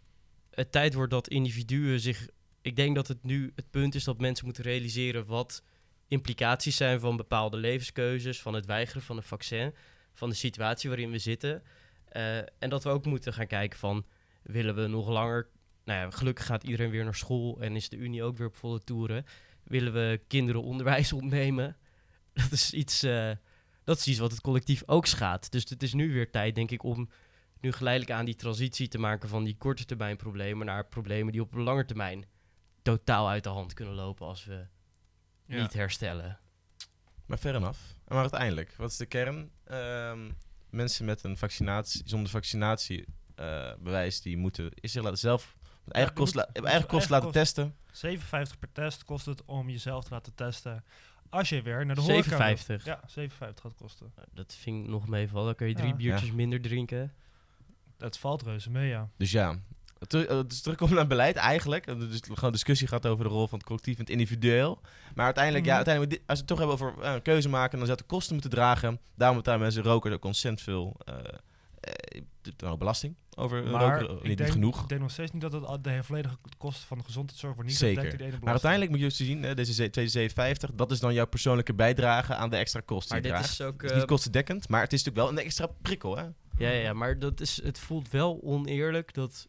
Speaker 2: het tijd wordt dat individuen zich... Ik denk dat het nu het punt is dat mensen moeten realiseren wat implicaties zijn van bepaalde levenskeuzes, van het weigeren van een vaccin, van de situatie waarin we zitten. Eh, en dat we ook moeten gaan kijken van, willen we nog langer... Nou ja, gelukkig gaat iedereen weer naar school en is de Unie ook weer op volle toeren. Willen we kinderen onderwijs ontnemen? Dat is iets... eh, dat is iets wat het collectief ook schaadt. Dus het is nu weer tijd, denk ik, om nu geleidelijk aan die transitie te maken van die korte termijn problemen naar problemen die op een lange termijn totaal uit de hand kunnen lopen als we
Speaker 3: Ja.
Speaker 2: niet herstellen.
Speaker 1: Maar fair enough. Maar uiteindelijk, wat is de kern? Ehm, mensen met een vaccinatie, zonder vaccinatiebewijs, die moeten is zich laten zelf Op eigen
Speaker 3: je
Speaker 1: kost,
Speaker 3: moet-
Speaker 1: la-
Speaker 3: je
Speaker 1: op
Speaker 3: moet
Speaker 1: eigen kost
Speaker 3: eigen
Speaker 1: laten testen.
Speaker 3: 57 per test kost het om jezelf te laten testen. Als je weer naar de horeca wil.
Speaker 2: 57.
Speaker 3: Ja, 57 gaat het kosten.
Speaker 2: Dat vind ik nog meevallen. Dan kun je drie
Speaker 3: Ja.
Speaker 2: biertjes minder drinken.
Speaker 3: Dat valt reuze mee, ja.
Speaker 1: Dus ja, ter- eh, dus terugkomen naar beleid eigenlijk. Eh, Dus gewoon discussie gaat over de rol van het collectief en het individueel. Maar uiteindelijk, ja,
Speaker 3: Mhm.
Speaker 1: uiteindelijk dit- als we het toch hebben over eh, een keuze maken, dan zou het de kosten moeten dragen. Daarom betalen mensen roken ook ontzettend veel eh, eh, de- belasting over
Speaker 3: Maar
Speaker 1: roken. eh,
Speaker 3: ik
Speaker 1: niet
Speaker 3: denk,
Speaker 1: genoeg.
Speaker 3: ik denk nog steeds niet dat het al- de volledige kosten van de gezondheidszorg wordt niet
Speaker 1: Zeker.
Speaker 3: de
Speaker 1: Maar uiteindelijk moet je dus zien, hè, deze ze- 257, dat is dan jouw persoonlijke bijdrage aan de extra kosten
Speaker 2: Maar dit
Speaker 1: draagt.
Speaker 2: is ook...
Speaker 1: Het is
Speaker 2: eh,
Speaker 1: niet kostendekkend, maar het is natuurlijk wel een extra prikkel, hè?
Speaker 2: Ja, ja, maar dat is, het voelt wel oneerlijk dat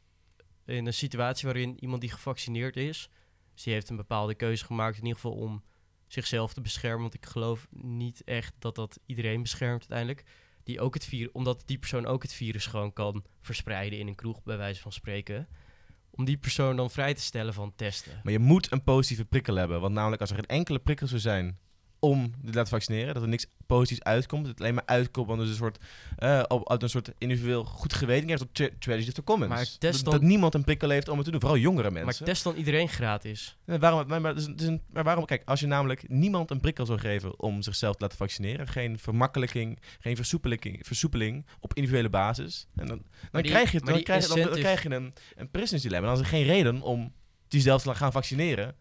Speaker 2: in een situatie waarin iemand die gevaccineerd is, dus die heeft een bepaalde keuze gemaakt, in ieder geval om zichzelf te beschermen, want ik geloof niet echt dat dat iedereen beschermt uiteindelijk, die ook het virus, omdat die persoon ook het virus gewoon kan verspreiden in een kroeg, bij wijze van spreken, om die persoon dan vrij te stellen van testen.
Speaker 1: Maar je moet een positieve prikkel hebben. Want namelijk als er geen enkele prikkel zou zijn om te laten vaccineren, dat er niks positiefs uitkomt, dat het alleen maar uitkomt, want er is een soort, eh, op, uit een soort individueel goed geweten heeft op tra- tragedy of the commons.
Speaker 2: Maar test
Speaker 1: dat,
Speaker 2: dan-
Speaker 1: dat niemand een prikkel heeft om het te doen, vooral jongere
Speaker 2: Maar
Speaker 1: mensen.
Speaker 2: test dan iedereen gratis.
Speaker 1: Ja, waarom, maar, maar, een- maar waarom, kijk, als je namelijk niemand een prikkel zou geven om zichzelf te laten vaccineren, geen vermakkelijking, geen versoepeling, versoepeling op individuele basis, en dan, dan
Speaker 2: die-
Speaker 1: krijg je,
Speaker 2: maar
Speaker 1: dan
Speaker 2: die
Speaker 1: krijg, je- dan, dan krijg je een, een prisonsdilemma. Dan is er geen reden om jezelf te gaan vaccineren.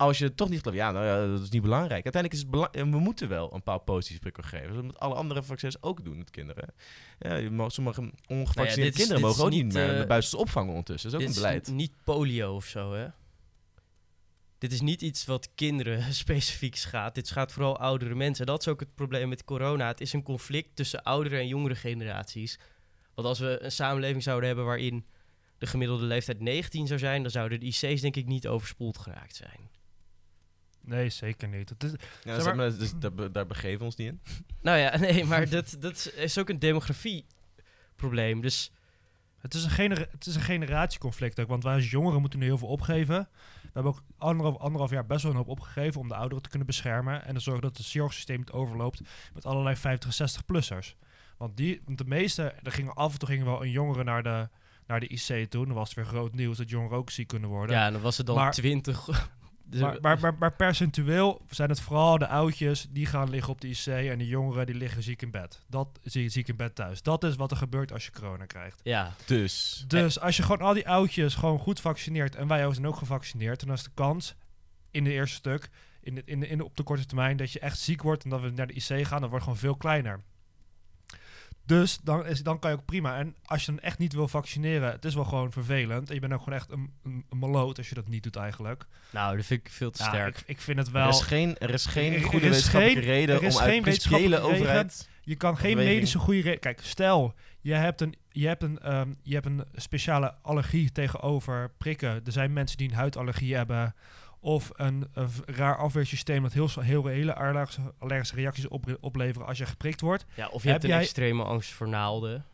Speaker 1: Als je het toch niet gelooft, ja, nou ja, dat is niet belangrijk. Uiteindelijk is het belangrijk, we moeten wel een paar positieve prikkel geven. Dat moeten alle andere vaccins ook doen met kinderen. Ja, sommige ongevaccineerde
Speaker 2: Nou is-
Speaker 1: kinderen mogen ook niet meer
Speaker 2: eh,
Speaker 1: de buitenste opvang ondertussen. Dat is ook een beleid.
Speaker 2: niet polio of zo, hè? Dit is niet iets wat kinderen specifiek schaadt. Dit schaadt vooral oudere mensen. Dat is ook het probleem met corona. Het is een conflict tussen oudere en jongere generaties. Want als we een samenleving zouden hebben waarin de gemiddelde leeftijd 19 zou zijn, dan zouden de IC's denk ik niet overspoeld geraakt zijn.
Speaker 3: Nee, zeker niet. Het is,
Speaker 1: Ja,
Speaker 3: zeg maar-
Speaker 1: maar, dus, daar, be- daar begeven we ons niet in.
Speaker 2: Nou ja, nee, maar dat, dat is ook een demografieprobleem. Dus
Speaker 3: het, is een genera- het is een generatieconflict ook. Want wij als jongeren moeten nu heel veel opgeven. We hebben ook anderhalf, anderhalf jaar best wel een hoop opgegeven om de ouderen te kunnen beschermen. En te zorgen dat het zorgsysteem niet overloopt met allerlei 50, 60-plussers. Want, die, want de meeste, er gingen af en toe gingen wel een jongere naar de, naar de IC toe. Dan was het weer groot nieuws dat jongeren ook ziek kunnen worden.
Speaker 2: ja, dan was het dan
Speaker 3: Maar-
Speaker 2: 20. Dus-
Speaker 3: Maar, maar, maar, maar percentueel zijn het vooral de oudjes die gaan liggen op de IC en de jongeren die liggen ziek in bed. Dat zie je ziek in bed thuis. Dat is wat er gebeurt als je corona krijgt.
Speaker 2: ja,
Speaker 1: Dus,
Speaker 3: Dus als je gewoon al die oudjes gewoon goed vaccineert en wij ook zijn ook gevaccineerd, dan is de kans in het eerste stuk, in de, in de, in de, op de korte termijn, dat je echt ziek wordt en dat we naar de IC gaan, dan wordt gewoon veel kleiner. Dus dan, is, dan kan je ook prima. En als je dan echt niet wil vaccineren, het is wel gewoon vervelend. En je bent ook gewoon echt een, een, een maloot als je dat niet doet eigenlijk.
Speaker 2: nou, dat vind ik veel te
Speaker 3: Ja,
Speaker 2: sterk.
Speaker 3: ik, ik vind het
Speaker 1: er
Speaker 3: wel...
Speaker 1: is geen, er is geen
Speaker 3: Er- er
Speaker 1: goede
Speaker 3: is
Speaker 1: wetenschappelijke
Speaker 3: geen-
Speaker 1: reden
Speaker 3: er is
Speaker 1: om uit
Speaker 3: geen wetenschappelijke
Speaker 1: overheid...
Speaker 3: Je kan geen medische goede reden. Kijk, stel je hebt een, je hebt een, ehm, je hebt een speciale allergie tegenover prikken. Er zijn mensen die een huidallergie hebben. Of een, een raar afweersysteem dat heel, heel hele allergische, allergische reacties op, opleveren als je geprikt wordt.
Speaker 2: Ja, of je
Speaker 3: Heb
Speaker 2: hebt een
Speaker 3: jij-
Speaker 2: extreme angst voor naalden.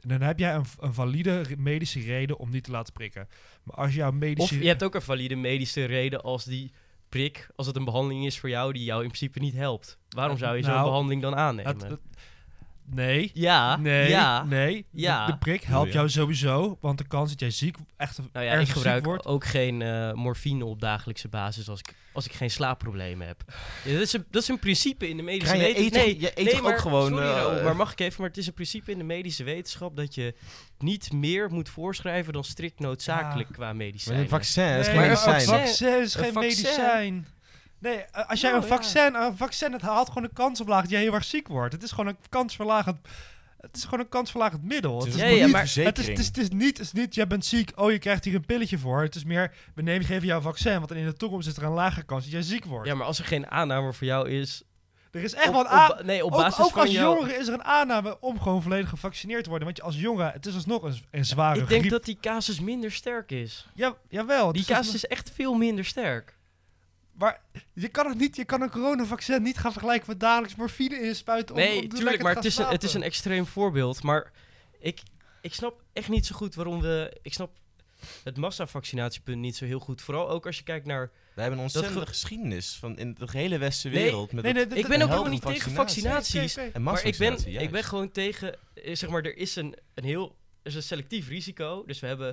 Speaker 3: Dan heb jij een, een valide medische reden om niet te laten prikken. Maar als jouw
Speaker 2: Of
Speaker 3: medische...
Speaker 2: je hebt ook een valide medische reden als die prik, als het een behandeling is voor jou die jou in principe niet helpt. Waarom zou je zo'n
Speaker 3: Nou,
Speaker 2: behandeling dan aannemen?
Speaker 3: het- het- nee.
Speaker 2: ja,
Speaker 3: Nee,
Speaker 2: ja.
Speaker 3: nee. De-
Speaker 2: Ja.
Speaker 3: De, prik helpt
Speaker 1: je?
Speaker 3: jou sowieso, want de kans dat jij ziek, echt
Speaker 2: Nou ja,
Speaker 3: ergens
Speaker 2: ik
Speaker 3: ziek
Speaker 2: gebruik
Speaker 3: wordt...
Speaker 2: ook geen eh, morfine op dagelijkse basis als ik, als ik geen slaapproblemen heb. Ja, dat, is een, dat is een principe in de medische wetenschap.
Speaker 1: toch- je eet ook gewoon,
Speaker 2: Sorry,
Speaker 1: eh,
Speaker 2: maar mag ik even? Maar het is een principe in de medische wetenschap dat je niet meer moet voorschrijven dan strikt noodzakelijk qua
Speaker 1: Maar
Speaker 2: medicijn.
Speaker 1: een vaccin is
Speaker 3: Nee,
Speaker 1: geen
Speaker 2: maar
Speaker 1: medicijn.
Speaker 3: Een vaccin is
Speaker 2: Een
Speaker 3: geen medicijn. Nee, eh, als jij
Speaker 2: Nou,
Speaker 3: een
Speaker 2: ja.
Speaker 3: vaccin, een vaccin, het haalt gewoon een kansverlaag dat jij heel erg ziek wordt. Het is gewoon een kansverlagend, het is gewoon een kansverlagend middel.
Speaker 1: Het
Speaker 3: Het
Speaker 1: is
Speaker 2: Ja, maar-
Speaker 3: het is,
Speaker 1: verzekering.
Speaker 3: het is, het is niet, het is niet, jij bent ziek, oh je krijgt hier een pilletje voor. Het is meer, we nemen, geven jou een vaccin, want in de toekomst is er een lagere kans dat jij ziek wordt.
Speaker 2: Ja, maar als er geen aanname voor jou is...
Speaker 3: er is echt
Speaker 2: op-
Speaker 3: wel een
Speaker 2: Nee, op
Speaker 3: ook,
Speaker 2: basis
Speaker 3: ook
Speaker 2: van
Speaker 3: als
Speaker 2: jou...
Speaker 3: jongere is er een aanname om gewoon volledig gevaccineerd te worden. Want je als jongen, het is alsnog een, een zware
Speaker 2: Ik denk
Speaker 3: griep.
Speaker 2: dat die casus minder sterk is.
Speaker 3: Ja, jawel.
Speaker 2: Die
Speaker 3: is alsnog-
Speaker 2: casus is echt veel minder sterk.
Speaker 3: Maar je kan het niet, je kan een coronavaccin niet gaan vergelijken met dagelijks morfine inspuiten. om-
Speaker 2: Nee,
Speaker 3: om te
Speaker 2: tuurlijk, maar het is, een, het is een extreem voorbeeld. Maar ik, ik snap echt niet zo goed waarom we... Ik snap het massavaccinatiepunt niet zo heel goed. Vooral ook als je kijkt naar...
Speaker 1: We hebben een ontzettende
Speaker 2: ge-
Speaker 1: geschiedenis van in de hele westerse
Speaker 2: Nee,
Speaker 1: wereld. met
Speaker 3: nee,
Speaker 1: het-
Speaker 3: nee,
Speaker 2: Ik ben ook helemaal niet tegen
Speaker 1: vaccinatie.
Speaker 2: vaccinaties. Maar ik ben, ik ben gewoon tegen... eh, Zeg maar, er is een, een heel... Er is een selectief risico. Dus we hebben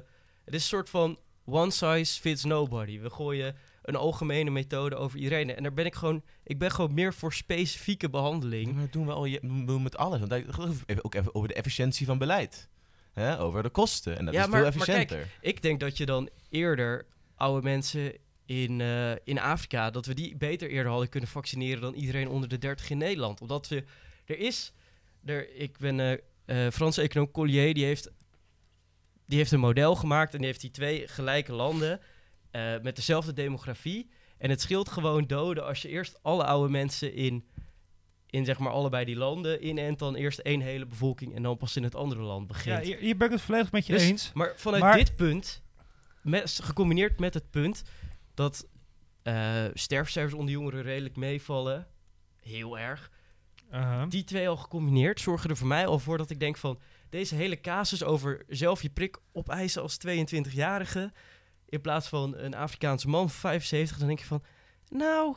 Speaker 2: Het is een soort van one size fits nobody. We gooien een algemene methode over iedereen. En daar ben ik gewoon, ik ben gewoon meer voor specifieke behandeling.
Speaker 1: Maar dat doen we al je- doen we met alles. Want even- ook even over de efficiëntie van beleid. Hè? Over de kosten. En dat
Speaker 2: Ja,
Speaker 1: is
Speaker 2: maar-
Speaker 1: veel
Speaker 2: maar kijk,
Speaker 1: efficiënter.
Speaker 2: Ik denk dat je dan eerder oude mensen in, eh, in Afrika, dat we die beter eerder hadden kunnen vaccineren dan iedereen onder de 30 in Nederland. Omdat we, er is, er, ik ben eh Franse econoom Collier, die heeft, die heeft een model gemaakt en die heeft die twee gelijke landen eh, met dezelfde demografie. En het scheelt gewoon doden als je eerst alle oude mensen in, in zeg maar allebei die landen inent, dan eerst één hele bevolking en dan pas in het andere land
Speaker 3: Ja,
Speaker 2: begint.
Speaker 3: hier, hier ben ik het volledig met je
Speaker 2: Dus-
Speaker 3: eens.
Speaker 2: Maar vanuit
Speaker 3: Maar-
Speaker 2: dit punt, met, gecombineerd met het punt dat eh sterfcijfers onder jongeren redelijk meevallen, heel erg. Die twee al gecombineerd zorgen er voor mij al voor dat ik denk van... deze hele casus over zelf je prik opeisen als 22-jarige... in plaats van een Afrikaanse man van 75, dan denk je van... nou,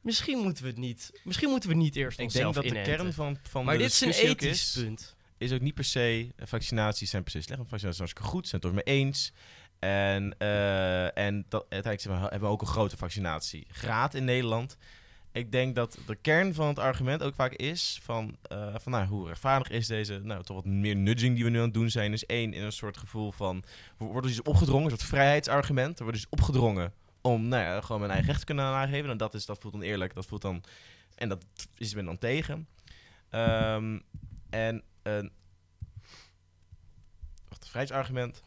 Speaker 2: misschien moeten we het niet. Misschien moeten we niet eerst
Speaker 1: Ik denk dat de kern van, van
Speaker 2: Maar
Speaker 1: de
Speaker 2: dit is een ethisch
Speaker 1: is,
Speaker 2: punt.
Speaker 1: is ook niet per se eh, vaccinaties zijn per se slecht. Want vaccinaties zijn hartstikke goed, zijn het er mee eens. En, eh, en dat, uiteindelijk hebben we ook een grote vaccinatiegraad in Nederland. Ik denk dat de kern van het argument ook vaak is van, eh, van nou, hoe rechtvaardig is deze, nou, toch wat meer nudging die we nu aan het doen zijn, is één, in een soort gevoel van, we worden dus opgedrongen, een soort vrijheidsargument, er wordt dus opgedrongen om, nou ja, gewoon mijn eigen recht te kunnen aangeven. En dat, is, dat voelt dan eerlijk, dat voelt dan, en dat is men dan tegen. Ehm, en een vrijheidsargument.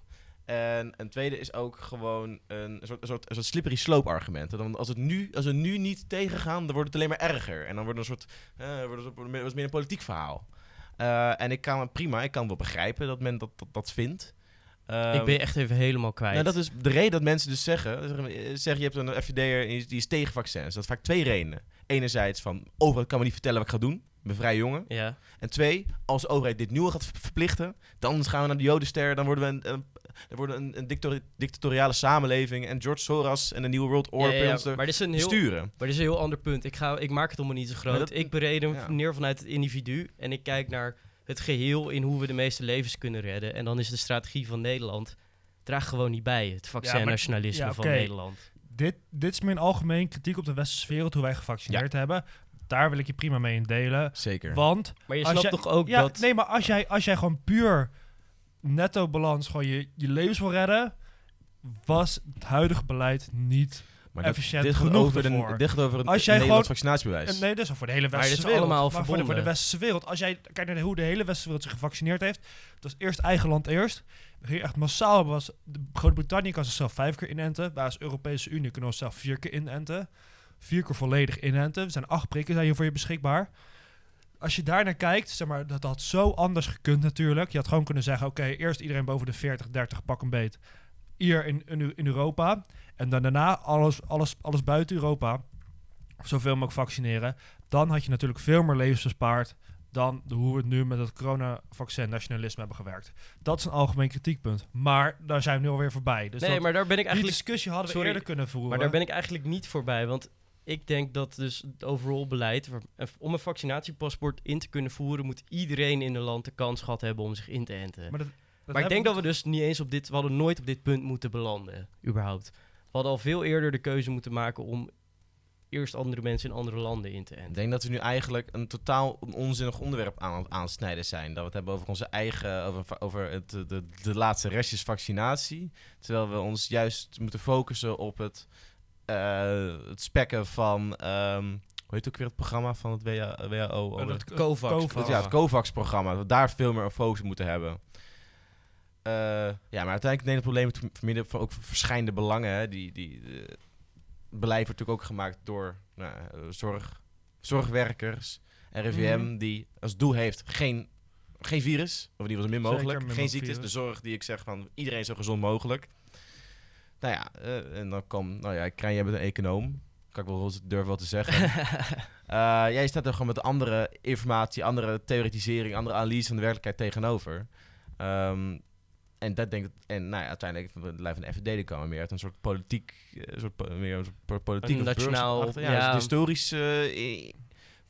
Speaker 1: En een tweede is ook gewoon een, soort, een soort, een soort slippery slope argument. Dan als, het nu, als we nu niet tegengaan, dan wordt het alleen maar erger. En dan wordt het een soort, eh, wordt het wordt het meer een politiek verhaal. Eh, en ik kan prima, ik kan wel begrijpen dat men dat, dat, dat vindt. Ehm,
Speaker 2: ik ben je echt even helemaal kwijt.
Speaker 1: nou, dat is de reden dat mensen dus zeggen, zeggen, zeggen je hebt een FVD'er die is- tegen vaccins. Dat is vaak twee redenen. Enerzijds van, overheid kan me niet vertellen wat ik ga doen. Ik ben vrij jongen.
Speaker 2: Ja.
Speaker 1: En twee, als de overheid dit al gaat ver- verplichten, dan gaan we naar de Jodenster, dan worden we een, een, dan worden we een, een dictator- dictatoriale samenleving en George Soros en de nieuwe World Order
Speaker 2: Ja,
Speaker 1: er
Speaker 2: maar dit is een heel,
Speaker 1: besturen.
Speaker 2: Maar dit is een heel ander punt. Ik, ga, ik maak het allemaal niet zo groot.
Speaker 1: Dat-
Speaker 2: ik bereden
Speaker 1: ja.
Speaker 2: neer vanuit het individu. En ik kijk naar het geheel in hoe we de meeste levens kunnen redden. En dan is de strategie van Nederland... draagt gewoon niet bij het vaccin-nationalisme
Speaker 3: ja,
Speaker 2: van
Speaker 3: oké.
Speaker 2: Nederland.
Speaker 3: Dit, dit is mijn algemeen kritiek op de westerse wereld, hoe wij gevaccineerd hebben. Daar wil ik je prima mee in delen.
Speaker 1: Zeker.
Speaker 3: Want,
Speaker 2: Maar je snapt
Speaker 3: jij-
Speaker 2: toch ook
Speaker 3: ja,
Speaker 2: dat...
Speaker 3: nee, maar als jij, als jij gewoon puur netto balans gewoon je, je levens wil redden, was het huidige beleid niet...
Speaker 1: maar dat-
Speaker 3: efficiënt
Speaker 1: dit
Speaker 3: genoeg
Speaker 1: over, gaat over een
Speaker 3: Als jij
Speaker 1: Nederlands
Speaker 3: gewoon-
Speaker 1: vaccinatiebewijs.
Speaker 3: En nee, dat is voor de hele westerse wereld.
Speaker 2: allemaal
Speaker 3: maar voor de, voor de westerse wereld. Als jij kijkt naar de- hoe de hele westerse wereld zich gevaccineerd heeft, dat is eerst eigen land eerst. Hier echt massaal was. de- Groot-Brittannië kan zichzelf vijf keer inenten. Wij als Europese Unie kunnen onszelf vier keer inenten. Vier keer volledig inenten. Er zijn acht prikken zijn hier voor je beschikbaar. Als je daar naar kijkt, zeg maar, dat had zo anders gekund natuurlijk. Je had gewoon kunnen zeggen, oké, eerst iedereen boven de 40, 30, pak een beet. Hier in, in, in Europa. En dan daarna alles, alles, alles buiten Europa. Zoveel mogelijk vaccineren. Dan had je natuurlijk veel meer levens bespaard dan de, hoe we het nu met het coronavaccin-nationalisme hebben gewerkt. Dat is een algemeen kritiekpunt. Maar daar zijn we nu alweer voorbij. Dus
Speaker 2: nee, maar daar ben ik
Speaker 3: die
Speaker 2: eigenlijk...
Speaker 3: discussie hadden we
Speaker 2: Sorry,
Speaker 3: eerder kunnen voeren.
Speaker 2: Maar daar ben ik eigenlijk niet voorbij. Want ik denk dat dus het overall beleid... waar- om een vaccinatiepaspoort in te kunnen voeren... moet iedereen in een land de kans gehad hebben om zich in te enten.
Speaker 3: Maar, dat, dat
Speaker 2: Maar ik denk
Speaker 3: we
Speaker 2: dat we dus niet eens op dit... We hadden nooit op dit punt moeten belanden, überhaupt. We hadden al veel eerder de keuze moeten maken om eerst andere mensen in andere landen in te
Speaker 1: Ik
Speaker 2: enten.
Speaker 1: denk dat we nu eigenlijk een totaal onzinnig onderwerp aan het aansnijden zijn. Dat we het hebben over onze eigen, over, over het, de, de, de laatste restjes vaccinatie. Terwijl we ons juist moeten focussen op het, eh, het spekken van, ehm, hoe heet ook weer het programma van het WHO?
Speaker 3: Oh,
Speaker 1: het,
Speaker 2: Covax.
Speaker 1: het- ja, het COVAX-programma. Dat we daar veel meer een focus moeten hebben. Eh, ja, maar uiteindelijk neemt het probleem verminderen van ook verschillende belangen. Hè. Die, die, eh, beleid wordt natuurlijk ook gemaakt door nou, eh, zorg, zorgwerkers, RIVM,
Speaker 3: Mhm.
Speaker 1: die als doel heeft geen, geen virus, of in ieder geval zo min
Speaker 3: Zeker,
Speaker 1: mogelijk,
Speaker 3: min
Speaker 1: geen ziektes. De zorg die ik zeg van iedereen zo gezond mogelijk. Nou ja, eh, en dan komt, nou ja, Krijn, jij bent een econoom. Kan ik wel durven wel te zeggen. Eh, jij staat er gewoon met andere informatie, andere theoretisering, andere analyse van de werkelijkheid tegenover. Ehm, en dat denk ik, en nou ja, uiteindelijk van de lijn van de FVD komen meer uit een soort politiek, eh, soort meer een soort po- politiek
Speaker 2: Een
Speaker 1: of
Speaker 2: nationaal-
Speaker 1: ja,
Speaker 2: ja.
Speaker 1: dus historisch, eh, i-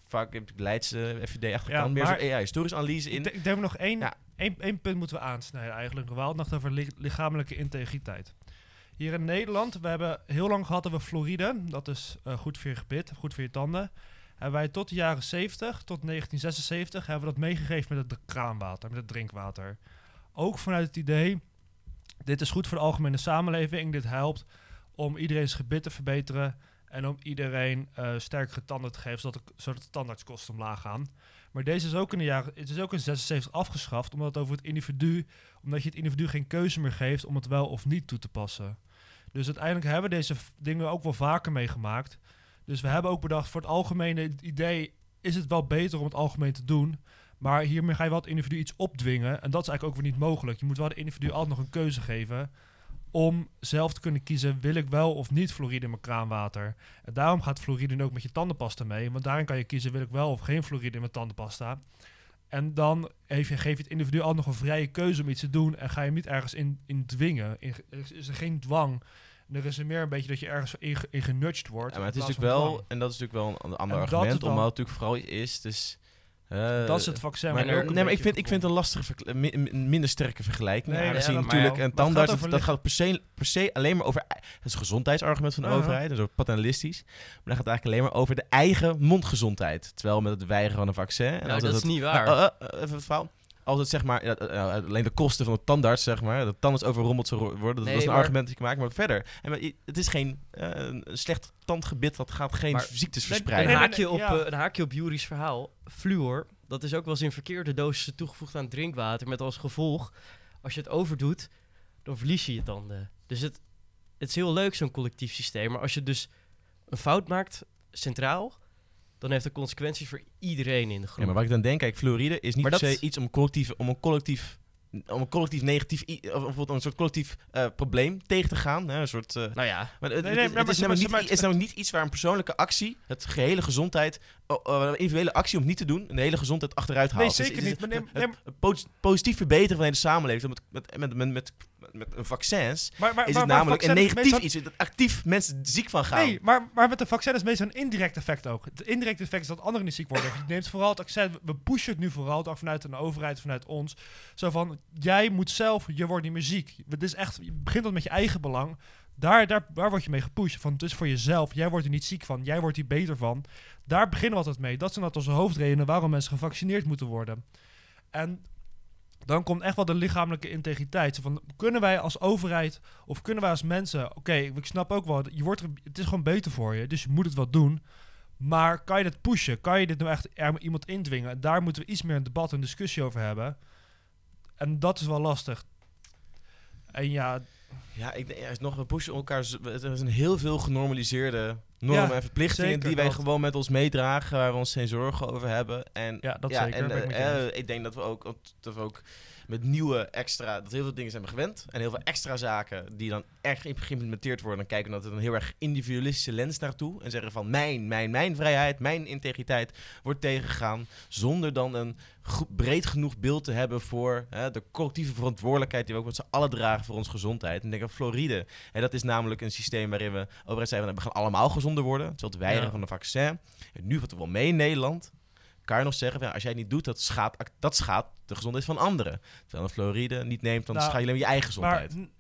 Speaker 1: vaak heb ik Leidse FVD achterkant,
Speaker 3: Ja,
Speaker 1: meer ja, historisch analyse in.
Speaker 3: Ik, denk- nog één,
Speaker 1: Ja.
Speaker 3: één, één punt moeten we aansnijden eigenlijk nog wel. Het nog over li- lichamelijke integriteit. Hier in Nederland, we hebben heel lang gehad dat we fluoride, dat is eh, goed voor je gebit, goed voor je tanden. Hebben wij tot de jaren 70, tot 1976, hebben we dat meegegeven met het kraanwater, met het drinkwater. Ook vanuit het idee, dit is goed voor de algemene samenleving, dit helpt om iedereen's gebit te verbeteren en om iedereen eh sterkere tanden te geven, zodat de, zodat de tandartskosten omlaag gaan. Maar deze is ook in de jaren, het is ook in 76 afgeschaft, omdat het over het individu, omdat je het individu geen keuze meer geeft om het wel of niet toe te passen. Dus uiteindelijk hebben we deze dingen ook wel vaker meegemaakt. Dus we hebben ook bedacht, voor het algemene idee is het wel beter om het algemeen te doen. Maar hiermee ga je wel het individu iets opdwingen. En dat is eigenlijk ook weer niet mogelijk. Je moet wel het individu altijd nog een keuze geven om zelf te kunnen kiezen, wil ik wel of niet fluoride in mijn kraanwater. En daarom gaat fluoride ook met je tandenpasta mee. Want daarin kan je kiezen, wil ik wel of geen fluoride in mijn tandenpasta. En dan heeft je, geef je het individu al nog een vrije keuze om iets te doen. En ga je hem niet ergens in, in dwingen. In, er is- er geen dwang. En er is er meer een beetje dat je ergens in, in genudged wordt.
Speaker 1: Ja, maar het is natuurlijk wel,
Speaker 3: dwang.
Speaker 1: en dat is natuurlijk wel een ander
Speaker 3: En
Speaker 1: argument,
Speaker 3: dan-
Speaker 1: omdat het natuurlijk vooral is, dus... eh,
Speaker 3: dat is het vaccin.
Speaker 1: Maar,
Speaker 3: waar
Speaker 1: nee, maar ik vind, ik vind een lastige, minder sterke vergelijking.
Speaker 3: Nee,
Speaker 1: aangezien
Speaker 3: dat
Speaker 1: natuurlijk een tandarts,
Speaker 3: gaat
Speaker 1: dat, gaat per se, per se alleen maar over... Het is een gezondheidsargument van de overheid, dat is ook paternalistisch. Maar dat gaat eigenlijk alleen maar over de eigen mondgezondheid. Terwijl met het weigeren van een vaccin... En
Speaker 2: Nou, dat is niet waar.
Speaker 1: Eh, eh, eh, even het verhaal. Als het zeg maar, ja, eh, eh, alleen de kosten van de tandarts, zeg maar, de tandarts overrommeld zou worden, dat
Speaker 2: Nee,
Speaker 1: was een
Speaker 2: maar-
Speaker 1: argument dat ik maak, maar verder. En het is geen eh, een slecht tandgebit, dat gaat geen
Speaker 2: Maar-
Speaker 1: ziektes verspreiden.
Speaker 2: een,
Speaker 3: nee,
Speaker 2: haakje op,
Speaker 3: ja.
Speaker 2: eh, een haakje op Juris verhaal. Fluor, dat is ook wel eens in verkeerde dosissen toegevoegd aan drinkwater. Met als gevolg, als je het overdoet, dan verlies je je tanden. Dus het, het is heel leuk, zo'n collectief systeem. Maar als je dus een fout maakt, centraal, dan heeft dat consequenties voor iedereen in de groep.
Speaker 1: Ja, maar wat ik dan denk, kijk, fluoride is niet
Speaker 2: Maar
Speaker 1: per
Speaker 2: dat-
Speaker 1: se iets om, collectief, om een collectief om een collectief negatief, i- of bijvoorbeeld een soort collectief eh, probleem tegen te gaan. Hè? Een soort, eh,
Speaker 2: nou ja,
Speaker 1: maar het,
Speaker 3: Nee,
Speaker 1: het-
Speaker 3: nee,
Speaker 1: het
Speaker 3: maar-
Speaker 1: is, namelijk niet, is namelijk niet iets waar een persoonlijke actie, het gehele gezondheid, oh, oh, een individuele actie om het niet te doen, de hele gezondheid achteruit haalt.
Speaker 3: Nee,
Speaker 1: Dus het
Speaker 3: zeker niet. Maar
Speaker 1: het- het- het positief verbeteren van de hele samenleving met, met, met, met, met, een vaccins,
Speaker 3: Maar, maar,
Speaker 1: is
Speaker 3: maar-
Speaker 1: het
Speaker 3: maar
Speaker 1: namelijk een negatief iets, dat actief mensen ziek van gaan.
Speaker 3: Nee, maar, maar met een vaccin is meestal een indirect effect ook. Het indirecte effect is dat anderen niet ziek worden. Je neemt vooral het accent, we pushen het nu vooral ook vanuit een overheid, vanuit ons. Zo van, jij moet zelf, je wordt niet meer ziek. Het is echt, je begint dat met je eigen belang. Daar, daar, daar word je mee gepusht. Van, het is voor jezelf, jij wordt er niet ziek van, jij wordt hier beter van. Daar beginnen we altijd mee. Dat zijn altijd onze hoofdredenen waarom mensen gevaccineerd moeten worden. En dan komt echt wel de lichamelijke integriteit. Van, kunnen wij als overheid of kunnen wij als mensen... Oké, ik snap ook wel, je wordt het is gewoon beter voor je, dus je moet het wel doen. Maar kan je dit pushen? Kan je dit nou echt iemand indwingen? En daar moeten we iets meer een debat en discussie over hebben. En dat is wel lastig. En ja,
Speaker 1: Ja, ik denk, er is nog, we pushen elkaar, er zijn heel veel genormaliseerde normen
Speaker 3: Ja,
Speaker 1: en verplichtingen
Speaker 3: zeker
Speaker 1: die wij
Speaker 3: dat.
Speaker 1: gewoon met ons meedragen, waar we ons geen zorgen over hebben. En
Speaker 3: ja dat
Speaker 1: ja,
Speaker 3: zeker.
Speaker 1: en eh, eh, ik denk dat we ook, dat we ook met nieuwe extra, dat heel veel dingen zijn we gewend. En heel veel extra zaken die dan ge- geïmplementeerd worden. Dan kijken we dat er een heel erg individualistische lens naartoe. En zeggen van mijn, mijn, mijn vrijheid, mijn integriteit wordt tegengegaan. Zonder dan een breed genoeg beeld te hebben voor hè, de collectieve verantwoordelijkheid die we ook met z'n allen dragen voor onze gezondheid. En ik denk aan Floride. En dat is namelijk een systeem waarin we overheid zeggen van we gaan allemaal gezonder worden. Terwijl het weigeren
Speaker 3: Ja.
Speaker 1: van een vaccin. En nu wat we wel mee in Nederland kan je nog zeggen, ja, als jij het niet doet, dat schaadt, dat schaadt de gezondheid van anderen. Terwijl een Floride niet neemt, dan
Speaker 3: Nou,
Speaker 1: schaad je alleen maar je eigen
Speaker 3: Maar
Speaker 1: gezondheid.
Speaker 3: n-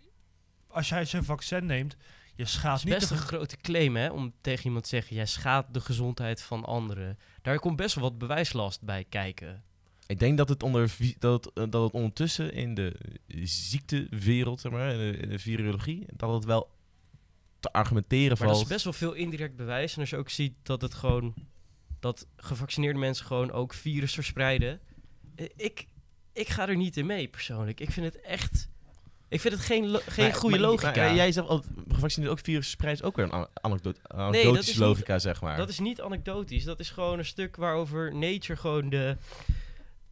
Speaker 3: als jij zo'n vaccin neemt, je schaadt
Speaker 2: Het is
Speaker 3: niet...
Speaker 2: best
Speaker 3: de
Speaker 2: een grote claim, hè, om tegen iemand te zeggen, jij schaadt de gezondheid van anderen. Daar komt best wel wat bewijslast bij kijken.
Speaker 1: Ik denk dat het, onder, dat, het, eh, dat het ondertussen in de ziektewereld, zeg maar, in de, in de virologie, dat het wel te argumenteren
Speaker 2: Maar er
Speaker 1: valt.
Speaker 2: is best wel veel indirect bewijs. En als je ook ziet dat het gewoon, dat gevaccineerde mensen gewoon ook virus verspreiden. Eh, Ik, ik ga er niet in mee, persoonlijk. Ik vind het echt, ik vind het geen, lo- geen
Speaker 1: Maar-
Speaker 2: goede
Speaker 1: maar-
Speaker 2: logica.
Speaker 1: maar jij zegt al, gevaccineerd ook virus verspreidt, is ook weer een an- anekdote,
Speaker 2: dat
Speaker 1: anekdotische
Speaker 2: is
Speaker 1: logica, zeg maar.
Speaker 2: Dat is niet anekdotisch. Dat is gewoon een stuk waarover Nature gewoon de,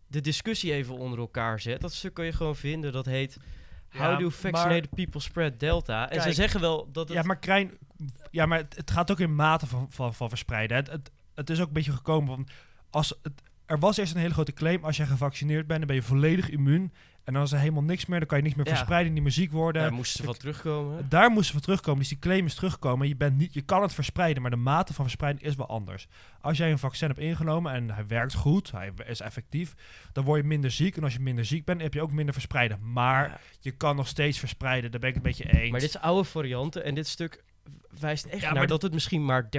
Speaker 2: de discussie even onder elkaar zet. Dat stuk kun je gewoon vinden. Dat heet How
Speaker 3: Ja,
Speaker 2: do
Speaker 3: maar-
Speaker 2: vaccinated people spread Delta? En ze zeggen wel dat het...
Speaker 3: Ja, maar Krijn, ja, maar het, het gaat ook in mate van, van, van verspreiden. Het, het, het is ook een beetje gekomen van... Als het, er was eerst een hele grote claim, als jij gevaccineerd bent, dan ben je volledig immuun. En dan is er helemaal niks meer. Dan kan je niet meer
Speaker 2: Ja.
Speaker 3: verspreiden, niet meer ziek worden.
Speaker 2: Daar moesten ze van terugkomen.
Speaker 3: Daar moesten we terugkomen. Dus die claim is teruggekomen. Je, bent niet, je kan het verspreiden, maar de mate van verspreiding is wel anders. Als jij een vaccin hebt ingenomen en hij werkt goed, hij is effectief, dan word je minder ziek. En als je minder ziek bent, heb je ook minder verspreiden. Maar
Speaker 2: Ja.
Speaker 3: je kan nog steeds verspreiden. Daar ben ik een beetje eens.
Speaker 2: Maar dit is oude varianten en dit stuk wijst echt
Speaker 3: Ja,
Speaker 2: naar dat het misschien maar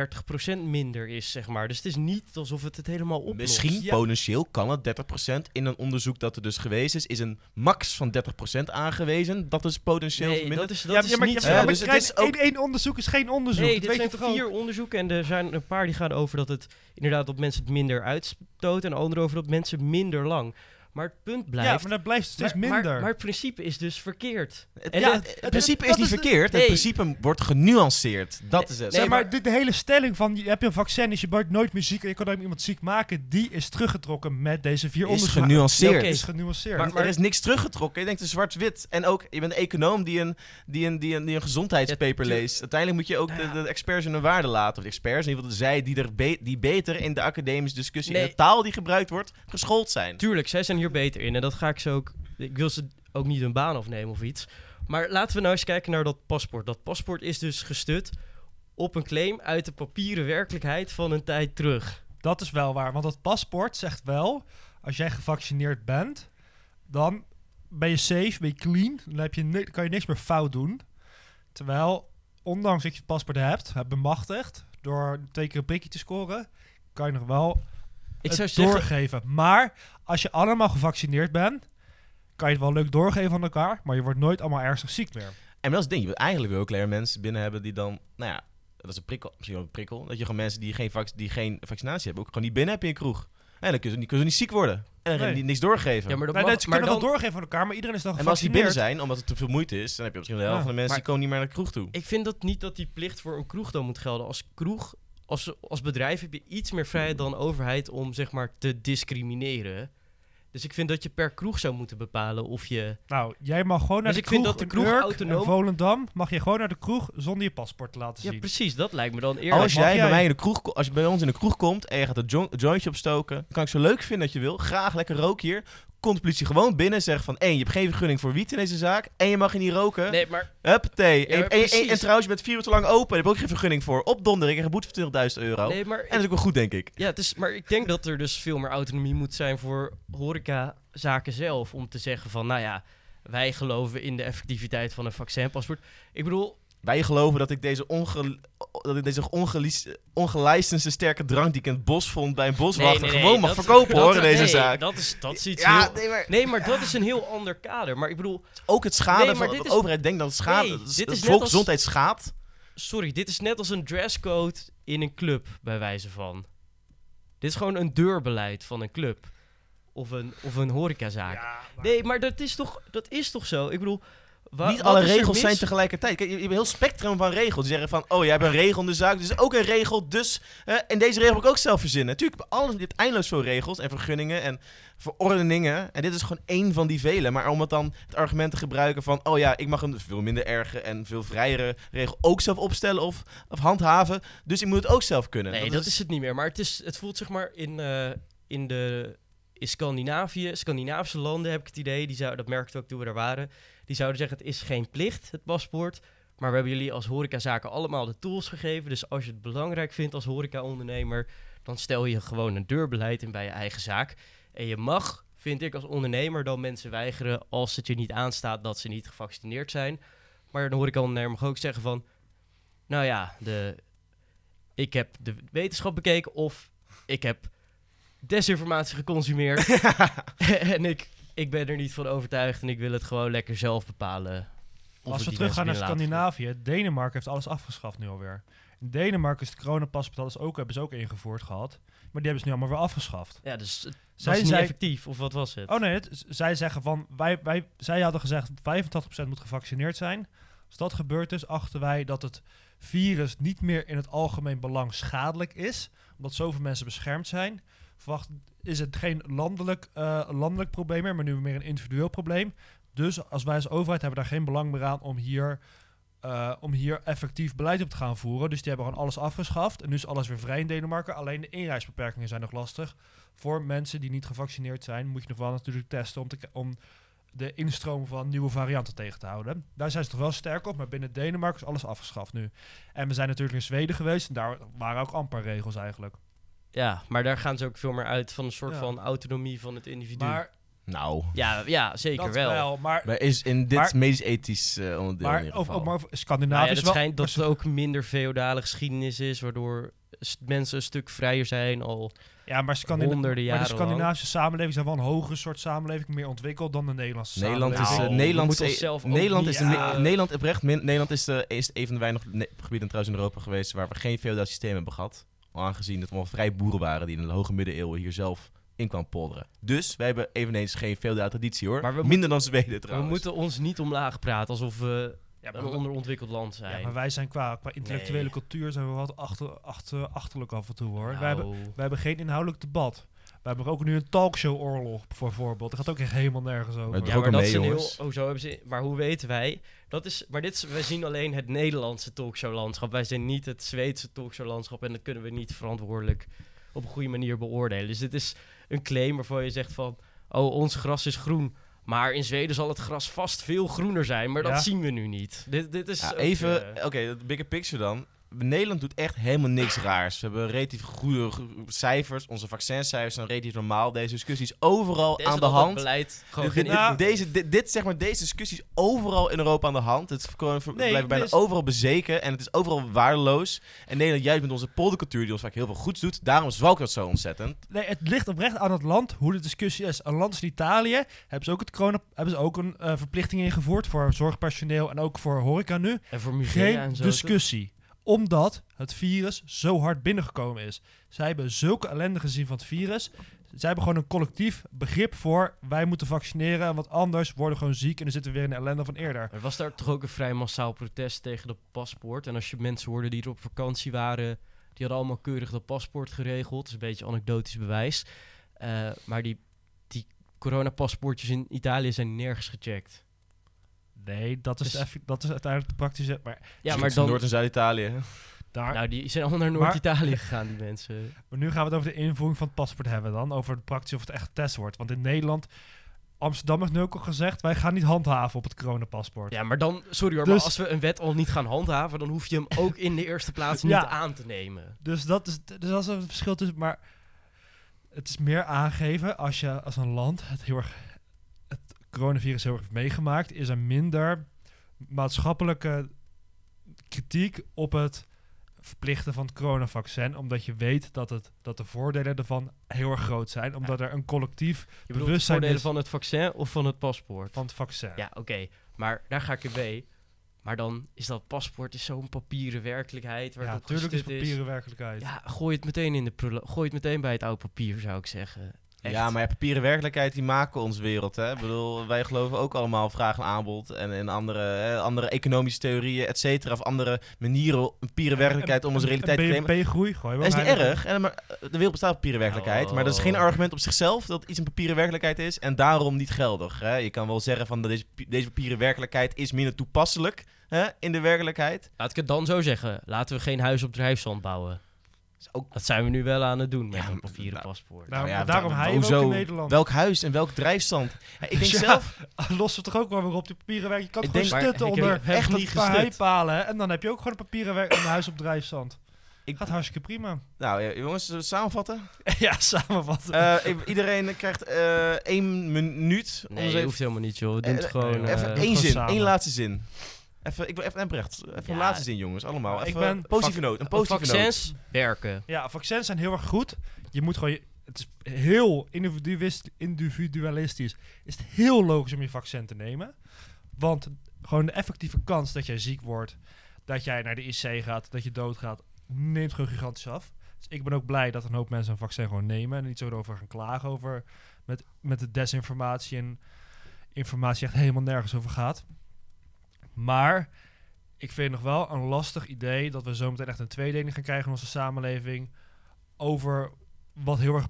Speaker 2: 30% minder is, zeg maar. Dus het is niet alsof het het helemaal oplost.
Speaker 1: Misschien,
Speaker 3: Ja.
Speaker 1: potentieel, kan het 30%. In een onderzoek dat er dus geweest is, is een max van 30% aangewezen. Dat is potentieel
Speaker 2: Nee,
Speaker 1: verminderd.
Speaker 2: dat is, dat
Speaker 3: ja,
Speaker 2: is
Speaker 3: ja, maar,
Speaker 2: niet
Speaker 3: ja,
Speaker 2: zo.
Speaker 3: maar
Speaker 1: dus het
Speaker 3: Krijn,
Speaker 1: is ook-
Speaker 3: één, één onderzoek is geen onderzoek.
Speaker 2: Nee,
Speaker 3: dat
Speaker 2: dit
Speaker 3: weet
Speaker 2: zijn
Speaker 3: je toch ook?
Speaker 2: vier onderzoeken en er zijn een paar die gaan over dat het inderdaad dat mensen het minder uitstoten en andere over dat mensen minder lang. Maar het punt blijft.
Speaker 3: Ja, maar dat blijft steeds
Speaker 2: maar,
Speaker 3: minder.
Speaker 2: Maar, maar het principe is dus verkeerd.
Speaker 1: Het,
Speaker 2: En
Speaker 1: ja,
Speaker 2: het-
Speaker 1: het,
Speaker 2: het-
Speaker 1: principe is niet
Speaker 3: is de-
Speaker 1: verkeerd.
Speaker 2: nee.
Speaker 1: Het principe wordt genuanceerd. Dat is het.
Speaker 2: Nee,
Speaker 3: maar,
Speaker 2: maar-
Speaker 3: dit- de hele stelling van je heb je een vaccin, is je wordt nooit meer ziek en je kan nooit iemand ziek maken, die is teruggetrokken met deze vier
Speaker 1: is
Speaker 3: onderzoeken.
Speaker 1: genuanceerd.
Speaker 2: Oké.
Speaker 3: is genuanceerd.
Speaker 2: Maar-
Speaker 1: er is niks teruggetrokken. Je denkt het is zwart-wit. En ook, je bent een econoom die een, die een, die een, die een gezondheidspaper leest. Uiteindelijk moet je ook
Speaker 2: Nou
Speaker 1: de,
Speaker 2: ja.
Speaker 1: de experts hun waarde laten. Of de experts, in ieder geval zij die, er be- die beter in de academische discussie, in
Speaker 2: Nee.
Speaker 1: de taal die gebruikt wordt, geschoold zijn.
Speaker 2: Tuurlijk, zij zijn hier beter in en dat ga ik ze ook. Ik wil ze ook niet hun baan afnemen of iets. Maar laten we nou eens kijken naar dat paspoort. Dat paspoort is dus gestut op een claim uit de papieren werkelijkheid van een tijd terug.
Speaker 3: Dat is wel waar, want dat paspoort zegt wel, als jij gevaccineerd bent, dan ben je safe, ben je clean, dan heb je kan je niks meer fout doen. Terwijl, ondanks dat je het paspoort hebt, hebt bemachtigd, door twee keer een prikje te scoren, kan je nog wel
Speaker 2: Ik
Speaker 3: het
Speaker 2: zou zeggen,
Speaker 3: doorgeven. Maar als je allemaal gevaccineerd bent, kan je het wel leuk doorgeven aan elkaar, maar je wordt nooit allemaal ernstig ziek meer.
Speaker 1: En dat is het ding. Je wil eigenlijk wil ook alleen mensen binnen hebben die dan, nou ja, dat is een prikkel, misschien wel een prikkel. Dat je gewoon mensen die geen, vac- die geen vaccinatie hebben, ook gewoon niet binnen hebt in je kroeg. En dan kunnen ze, niet- kunnen ze niet ziek worden. En dan
Speaker 3: Nee.
Speaker 1: die niks doorgeven.
Speaker 2: ja, maar dat
Speaker 3: Nee,
Speaker 2: mag,
Speaker 3: nee, ze
Speaker 2: maar
Speaker 3: kunnen
Speaker 2: dan,
Speaker 3: wel doorgeven aan elkaar, maar iedereen is dan
Speaker 1: en als die binnen
Speaker 3: gevaccineerd.
Speaker 1: zijn, omdat het te veel moeite is, dan heb je misschien de helft
Speaker 3: Ja,
Speaker 1: van de mensen
Speaker 2: maar-
Speaker 1: die komen niet meer naar de kroeg toe.
Speaker 2: ik vind dat niet dat die plicht voor een kroeg dan moet gelden. Als kroeg, als, als bedrijf heb je iets meer vrijheid dan overheid om zeg maar te discrimineren. Dus ik vind dat je per kroeg zou moeten bepalen of je...
Speaker 3: Nou, jij mag gewoon naar
Speaker 2: Dus
Speaker 3: de
Speaker 2: ik vind
Speaker 3: kroeg
Speaker 2: dat de
Speaker 3: in
Speaker 2: kroeg
Speaker 3: Urk
Speaker 2: autonoom-
Speaker 3: en Volendam, mag je gewoon naar de kroeg zonder je paspoort te laten
Speaker 2: Ja,
Speaker 3: zien.
Speaker 2: precies, dat lijkt me dan eerlijk.
Speaker 1: Als jij, bij mij in de kroeg, als je bij ons in de kroeg komt en je gaat een jo- jointje opstoken, dan kan ik zo leuk vinden dat je wil. Graag lekker rook hier. Komt de politie gewoon binnen en zegt van, één, je hebt geen vergunning voor wiet in deze zaak en je mag hier niet roken.
Speaker 2: Nee, maar
Speaker 1: Huppatee.
Speaker 2: Ja,
Speaker 1: en,
Speaker 2: maar
Speaker 1: en- en-
Speaker 2: precies.
Speaker 1: en trouwens, je bent vier uur te lang open en je hebt ook geen vergunning voor. Opdondering en een boete van 20.000 euro.
Speaker 2: Nee, maar,
Speaker 1: En dat is ook wel goed, denk ik.
Speaker 2: ja, het is, maar ik denk dat er dus veel meer autonomie moet zijn voor horecazaken zelf. Om te zeggen van, nou ja, wij geloven in de effectiviteit van een vaccinpaspoort. Ik bedoel,
Speaker 1: Wij geloven dat ik deze, onge dat ik deze sterke drank die ik in het bos vond bij een boswachter
Speaker 2: nee, nee,
Speaker 1: gewoon mag
Speaker 2: dat-
Speaker 1: verkopen
Speaker 2: dat-
Speaker 1: hoor in deze
Speaker 2: nee,
Speaker 1: zaak.
Speaker 2: Dat is, dat is iets
Speaker 1: ja,
Speaker 2: heel...
Speaker 1: nee, maar
Speaker 2: Nee, maar dat is een heel ander kader. Maar ik bedoel,
Speaker 1: ook het schade van
Speaker 2: dit
Speaker 1: de
Speaker 2: is-
Speaker 1: overheid denkt dat het schade,
Speaker 2: dit is
Speaker 1: volksgezondheid schaadt.
Speaker 2: sorry, dit is net als een dresscode in een club, bij wijze van. Dit is gewoon een deurbeleid van een club. Of een, of een horecazaak.
Speaker 3: Ja, maar-
Speaker 2: Nee, maar dat is toch, dat is toch zo? Ik bedoel... wa-
Speaker 1: Niet alle regels zijn tegelijkertijd. Kijk, je, je hebt een heel spectrum van regels. Die zeggen van, oh, jij hebt een regel in de zaak, dus ook een regel. Dus, eh, en deze regel heb ik ook zelf verzinnen. Natuurlijk, alles, je hebt eindeloos veel regels en vergunningen en verordeningen. En dit is gewoon één van die vele. Maar om het dan het argument te gebruiken van, oh ja, ik mag een veel minder erge en veel vrijere regel ook zelf opstellen of, of handhaven. Dus ik moet het ook zelf kunnen.
Speaker 2: Nee, dat, is het niet meer. Maar het, is, het voelt zeg maar in, eh, in de in Scandinavië, Scandinavische landen heb ik het idee, die zou, dat merkte ook toen we daar waren, die zouden zeggen het is geen plicht, het paspoort. Maar we hebben jullie als horecazaken allemaal de tools gegeven. Dus als je het belangrijk vindt als horecaondernemer, dan stel je gewoon een deurbeleid in bij je eigen zaak. En je mag, vind ik als ondernemer, dan mensen weigeren als het je niet aanstaat dat ze niet gevaccineerd zijn. Maar een horecaondernemer mag ook zeggen van, nou ja, de, ik heb de wetenschap bekeken of ik heb desinformatie geconsumeerd. en ik, ik ben er niet van overtuigd en ik wil het gewoon lekker zelf bepalen.
Speaker 3: Als we teruggaan naar. Scandinavië, Denemarken heeft alles afgeschaft nu alweer. In Denemarken is het coronapaspoort alles ook, hebben ze ook ingevoerd gehad. Maar die hebben ze nu allemaal weer afgeschaft.
Speaker 2: Ja, dus het
Speaker 3: Zij
Speaker 2: was niet effectief, of wat was het?
Speaker 3: Oh nee, het- zij zeggen van, wij, wij, zij hadden gezegd 85% moet gevaccineerd zijn. Als dat gebeurd is, achten wij dat het virus niet meer in het algemeen belang schadelijk is. Omdat zoveel mensen beschermd zijn. Verwacht is het geen landelijk, eh, landelijk probleem meer, maar nu meer een individueel probleem. Dus als wij als overheid hebben daar geen belang meer aan om hier, eh, om hier effectief beleid op te gaan voeren. Dus die hebben gewoon alles afgeschaft. En nu is alles weer vrij in Denemarken. Alleen de inreisbeperkingen zijn nog lastig. Voor mensen die niet gevaccineerd zijn, moet je nog wel natuurlijk testen om, te, om de instroom van nieuwe varianten tegen te houden. Daar zijn ze toch wel sterk op, maar binnen Denemarken is alles afgeschaft nu. En we zijn natuurlijk in Zweden geweest en daar waren ook amper regels eigenlijk.
Speaker 2: Ja, maar daar gaan ze ook veel meer uit van een soort
Speaker 3: Ja.
Speaker 2: van autonomie van het individu.
Speaker 3: Maar
Speaker 1: Nou,
Speaker 2: ja, ja, zeker
Speaker 3: dat
Speaker 2: wel.
Speaker 3: maar,
Speaker 1: maar is in dit
Speaker 3: Maar-
Speaker 1: medisch-ethisch eh, onderdeel in
Speaker 3: maar,
Speaker 1: ieder
Speaker 3: over,
Speaker 1: geval.
Speaker 3: over, over
Speaker 2: Nou
Speaker 3: Scandinavië
Speaker 2: ja,
Speaker 3: is
Speaker 2: het
Speaker 3: wel...
Speaker 2: schijnt dat het ook minder feodale geschiedenis is, waardoor mensen een stuk vrijer zijn al.
Speaker 3: Ja, maar, Scandina
Speaker 2: honderden
Speaker 3: maar de Scandinavische samenleving zijn wel een hogere soort samenleving, meer ontwikkeld dan de Nederlandse
Speaker 1: Nederland is,
Speaker 3: samenleving.
Speaker 1: eh,
Speaker 2: Nou,
Speaker 1: Nederland is,
Speaker 2: onszelf ook
Speaker 1: Nederland is, de- Nederland oprecht, Nederland is, is een van de weinige gebieden trouwens in Europa geweest waar we geen feodaal systeem hebben gehad. Aangezien het allemaal vrij boeren waren die in de hoge middeleeuwen hier zelf in kwamen polderen. Dus wij hebben eveneens geen feodale traditie hoor.
Speaker 2: Maar we
Speaker 1: Minder dan Zweden
Speaker 2: We
Speaker 1: trouwens.
Speaker 2: moeten ons niet omlaag praten alsof we
Speaker 3: Ja,
Speaker 2: een
Speaker 3: we-
Speaker 2: onderontwikkeld land zijn.
Speaker 3: ja, maar wij zijn qua, qua intellectuele
Speaker 2: Nee.
Speaker 3: cultuur zijn we wat achter, achter, achterlijk af en toe hoor.
Speaker 2: Nou,
Speaker 3: Wij, hebben, wij hebben geen inhoudelijk debat. We hebben ook nu een talkshow-oorlog bijvoorbeeld. Dat gaat ook echt helemaal nergens over.
Speaker 1: Maar
Speaker 2: ja, maar dat
Speaker 1: mee,
Speaker 2: is een heel. Oh, zo hebben ze. Maar hoe weten wij? Dat is. Maar dit is. Wij zien alleen het Nederlandse talkshow-landschap. Wij zien niet het Zweedse talkshow-landschap. En dat kunnen we niet verantwoordelijk op een goede manier beoordelen. Dus dit is een claim waarvan je zegt van. Oh, ons gras is groen. Maar in Zweden zal het gras vast veel groener zijn. Maar
Speaker 3: Ja.
Speaker 2: dat zien we nu niet. Dit, dit is.
Speaker 1: Ja,
Speaker 2: ook,
Speaker 1: even,
Speaker 2: eh,
Speaker 1: oké, het bigger picture dan. Nederland doet echt helemaal niks raars. We hebben relatief goede go- cijfers. Onze vaccincijfers zijn relatief normaal. Deze discussies overal
Speaker 2: deze
Speaker 1: aan de
Speaker 2: dat
Speaker 1: hand.
Speaker 2: Beleid gewoon invloed.
Speaker 1: deze, dit, dit, zeg maar, deze discussies overal in Europa aan de hand. Het
Speaker 3: Nee,
Speaker 1: blijft bijna
Speaker 3: dus-
Speaker 1: overal bezeken en het is overal waardeloos. En Nederland, juist met onze poldercultuur, die ons vaak heel veel goeds doet, daarom zwalkt het zo ontzettend.
Speaker 3: Nee, het ligt oprecht aan het land hoe de discussie is. Een land als Italië hebben ze ook, het corona, hebben ze ook een eh, verplichting ingevoerd voor zorgpersoneel en ook voor horeca nu.
Speaker 2: En voor musea en
Speaker 3: Geen
Speaker 2: zo.
Speaker 3: discussie. Omdat het virus zo hard binnengekomen is. Zij hebben zulke ellende gezien van het virus. Zij hebben gewoon een collectief begrip voor wij moeten vaccineren, want anders worden we gewoon ziek en dan zitten we weer in de ellende van eerder.
Speaker 2: Er was daar toch ook een vrij massaal protest tegen dat paspoort. En als je mensen hoorde die er op vakantie waren, die hadden allemaal keurig dat paspoort geregeld. Dat is een beetje anekdotisch bewijs. Eh, maar die, die coronapaspoortjes in Italië zijn nergens gecheckt.
Speaker 3: Nee, dat is,
Speaker 2: Dus-
Speaker 3: effe- dat is uiteindelijk de praktische. Maar,
Speaker 2: Ja,
Speaker 1: Dus
Speaker 2: maar dan...
Speaker 1: Noord- en Zuid-Italië.
Speaker 3: daar,
Speaker 2: Nou, die zijn allemaal naar Noord-Italië gegaan, die mensen.
Speaker 3: maar nu gaan we het over de invoering van het paspoort hebben dan. Over de praktisch of het echt getest wordt. Want in Nederland, Amsterdam heeft nu ook al gezegd, wij gaan niet handhaven op het coronapaspoort.
Speaker 2: Ja, maar dan... Sorry hoor,
Speaker 3: Dus-
Speaker 2: maar als we een wet al niet gaan handhaven... dan hoef je hem ook in de eerste plaats niet
Speaker 3: Ja.
Speaker 2: aan te nemen.
Speaker 3: Dus dat is, dus dat is een verschil tussen. Maar het is meer aangeven als je als een land het heel erg. Coronavirus heel erg heeft meegemaakt, is er minder maatschappelijke kritiek op het verplichten van het coronavaccin. Omdat je weet dat, het, dat de voordelen ervan heel erg groot zijn. Omdat er een collectief
Speaker 2: Je
Speaker 3: bewustzijn
Speaker 2: voordelen
Speaker 3: is
Speaker 2: van het vaccin of van het paspoort?
Speaker 3: van het vaccin.
Speaker 2: Ja, oké. Maar daar ga ik in mee. Maar dan is dat paspoort is zo'n papieren werkelijkheid. Waar
Speaker 3: Ja, natuurlijk is papieren werkelijkheid.
Speaker 2: Ja, gooi het meteen in de prullen. Gooi het meteen bij het oude papier, zou ik zeggen. Echt.
Speaker 1: Ja, maar ja, papieren werkelijkheid die maken ons wereld. Hè? Ik bedoel, wij geloven ook allemaal vraag en aanbod en, en andere, hè, andere economische theorieën, et cetera. Of andere manieren, papieren werkelijkheid om onze realiteit te claimen.
Speaker 3: BNP-groei, gooi
Speaker 1: Dat is niet erg. En, maar, eh, de wereld bestaat op papieren werkelijkheid. Maar dat is geen argument op zichzelf dat iets een papieren werkelijkheid is en daarom niet geldig. Hè? Je kan wel zeggen van dat deze, deze papieren werkelijkheid is minder toepasselijk hè, in de werkelijkheid.
Speaker 2: Laat ik het dan zo zeggen. Laten we geen huis op drijfzand bouwen.
Speaker 1: Ook,
Speaker 2: Dat zijn we nu wel aan het doen met
Speaker 1: Ja,
Speaker 2: een papieren
Speaker 1: nou,
Speaker 2: paspoort.
Speaker 3: Nou,
Speaker 1: Nou ja,
Speaker 3: daarom hij ook
Speaker 1: hoezo?
Speaker 3: in Nederland.
Speaker 1: welk huis en welk drijfstand? Ja, ik denk
Speaker 3: Ja.
Speaker 1: zelf,
Speaker 3: Lossen we toch ook wel weer op die papieren werk. Je kan
Speaker 1: Ik
Speaker 3: gewoon
Speaker 1: denk-
Speaker 3: stutten
Speaker 2: maar
Speaker 3: onder
Speaker 2: heb-
Speaker 3: echt
Speaker 2: niet
Speaker 3: paar heipalen. hè. En dan heb je ook gewoon een papieren werk een huis op drijfzand.
Speaker 1: ik,
Speaker 3: Gaat hartstikke prima.
Speaker 1: nou ja, jongens, zullen we samenvatten?
Speaker 3: ja, samenvatten.
Speaker 1: Eh, iedereen krijgt eh, één minuut.
Speaker 2: nee, je
Speaker 1: even-
Speaker 2: hoeft helemaal niet, joh. We doen het gewoon...
Speaker 3: eh,
Speaker 1: even
Speaker 2: eh,
Speaker 3: doe
Speaker 1: één
Speaker 3: het
Speaker 1: zin,
Speaker 3: gewoon
Speaker 1: één laatste zin. Even, ik wil even Embrecht. Even
Speaker 2: Ja.
Speaker 1: een laatste zin, jongens. Allemaal.
Speaker 3: Nou, ik
Speaker 1: Even
Speaker 3: ben-
Speaker 1: positieve noot. Een positieve noot.
Speaker 2: vaccins werken.
Speaker 3: ja, vaccins zijn heel erg goed. Je moet gewoon... Je, het is heel individualistisch. Is het heel logisch om je vaccin te nemen. Want gewoon de effectieve kans dat jij ziek wordt... dat jij naar de IC gaat, dat je doodgaat... neemt gewoon gigantisch af. Dus ik ben ook blij dat een hoop mensen een vaccin gewoon nemen... en niet zo erover gaan klagen over... met, met de desinformatie en informatie echt helemaal nergens over gaat. Maar ik vind nog wel een lastig idee dat we zometeen echt een tweedeling gaan krijgen in onze samenleving over wat heel erg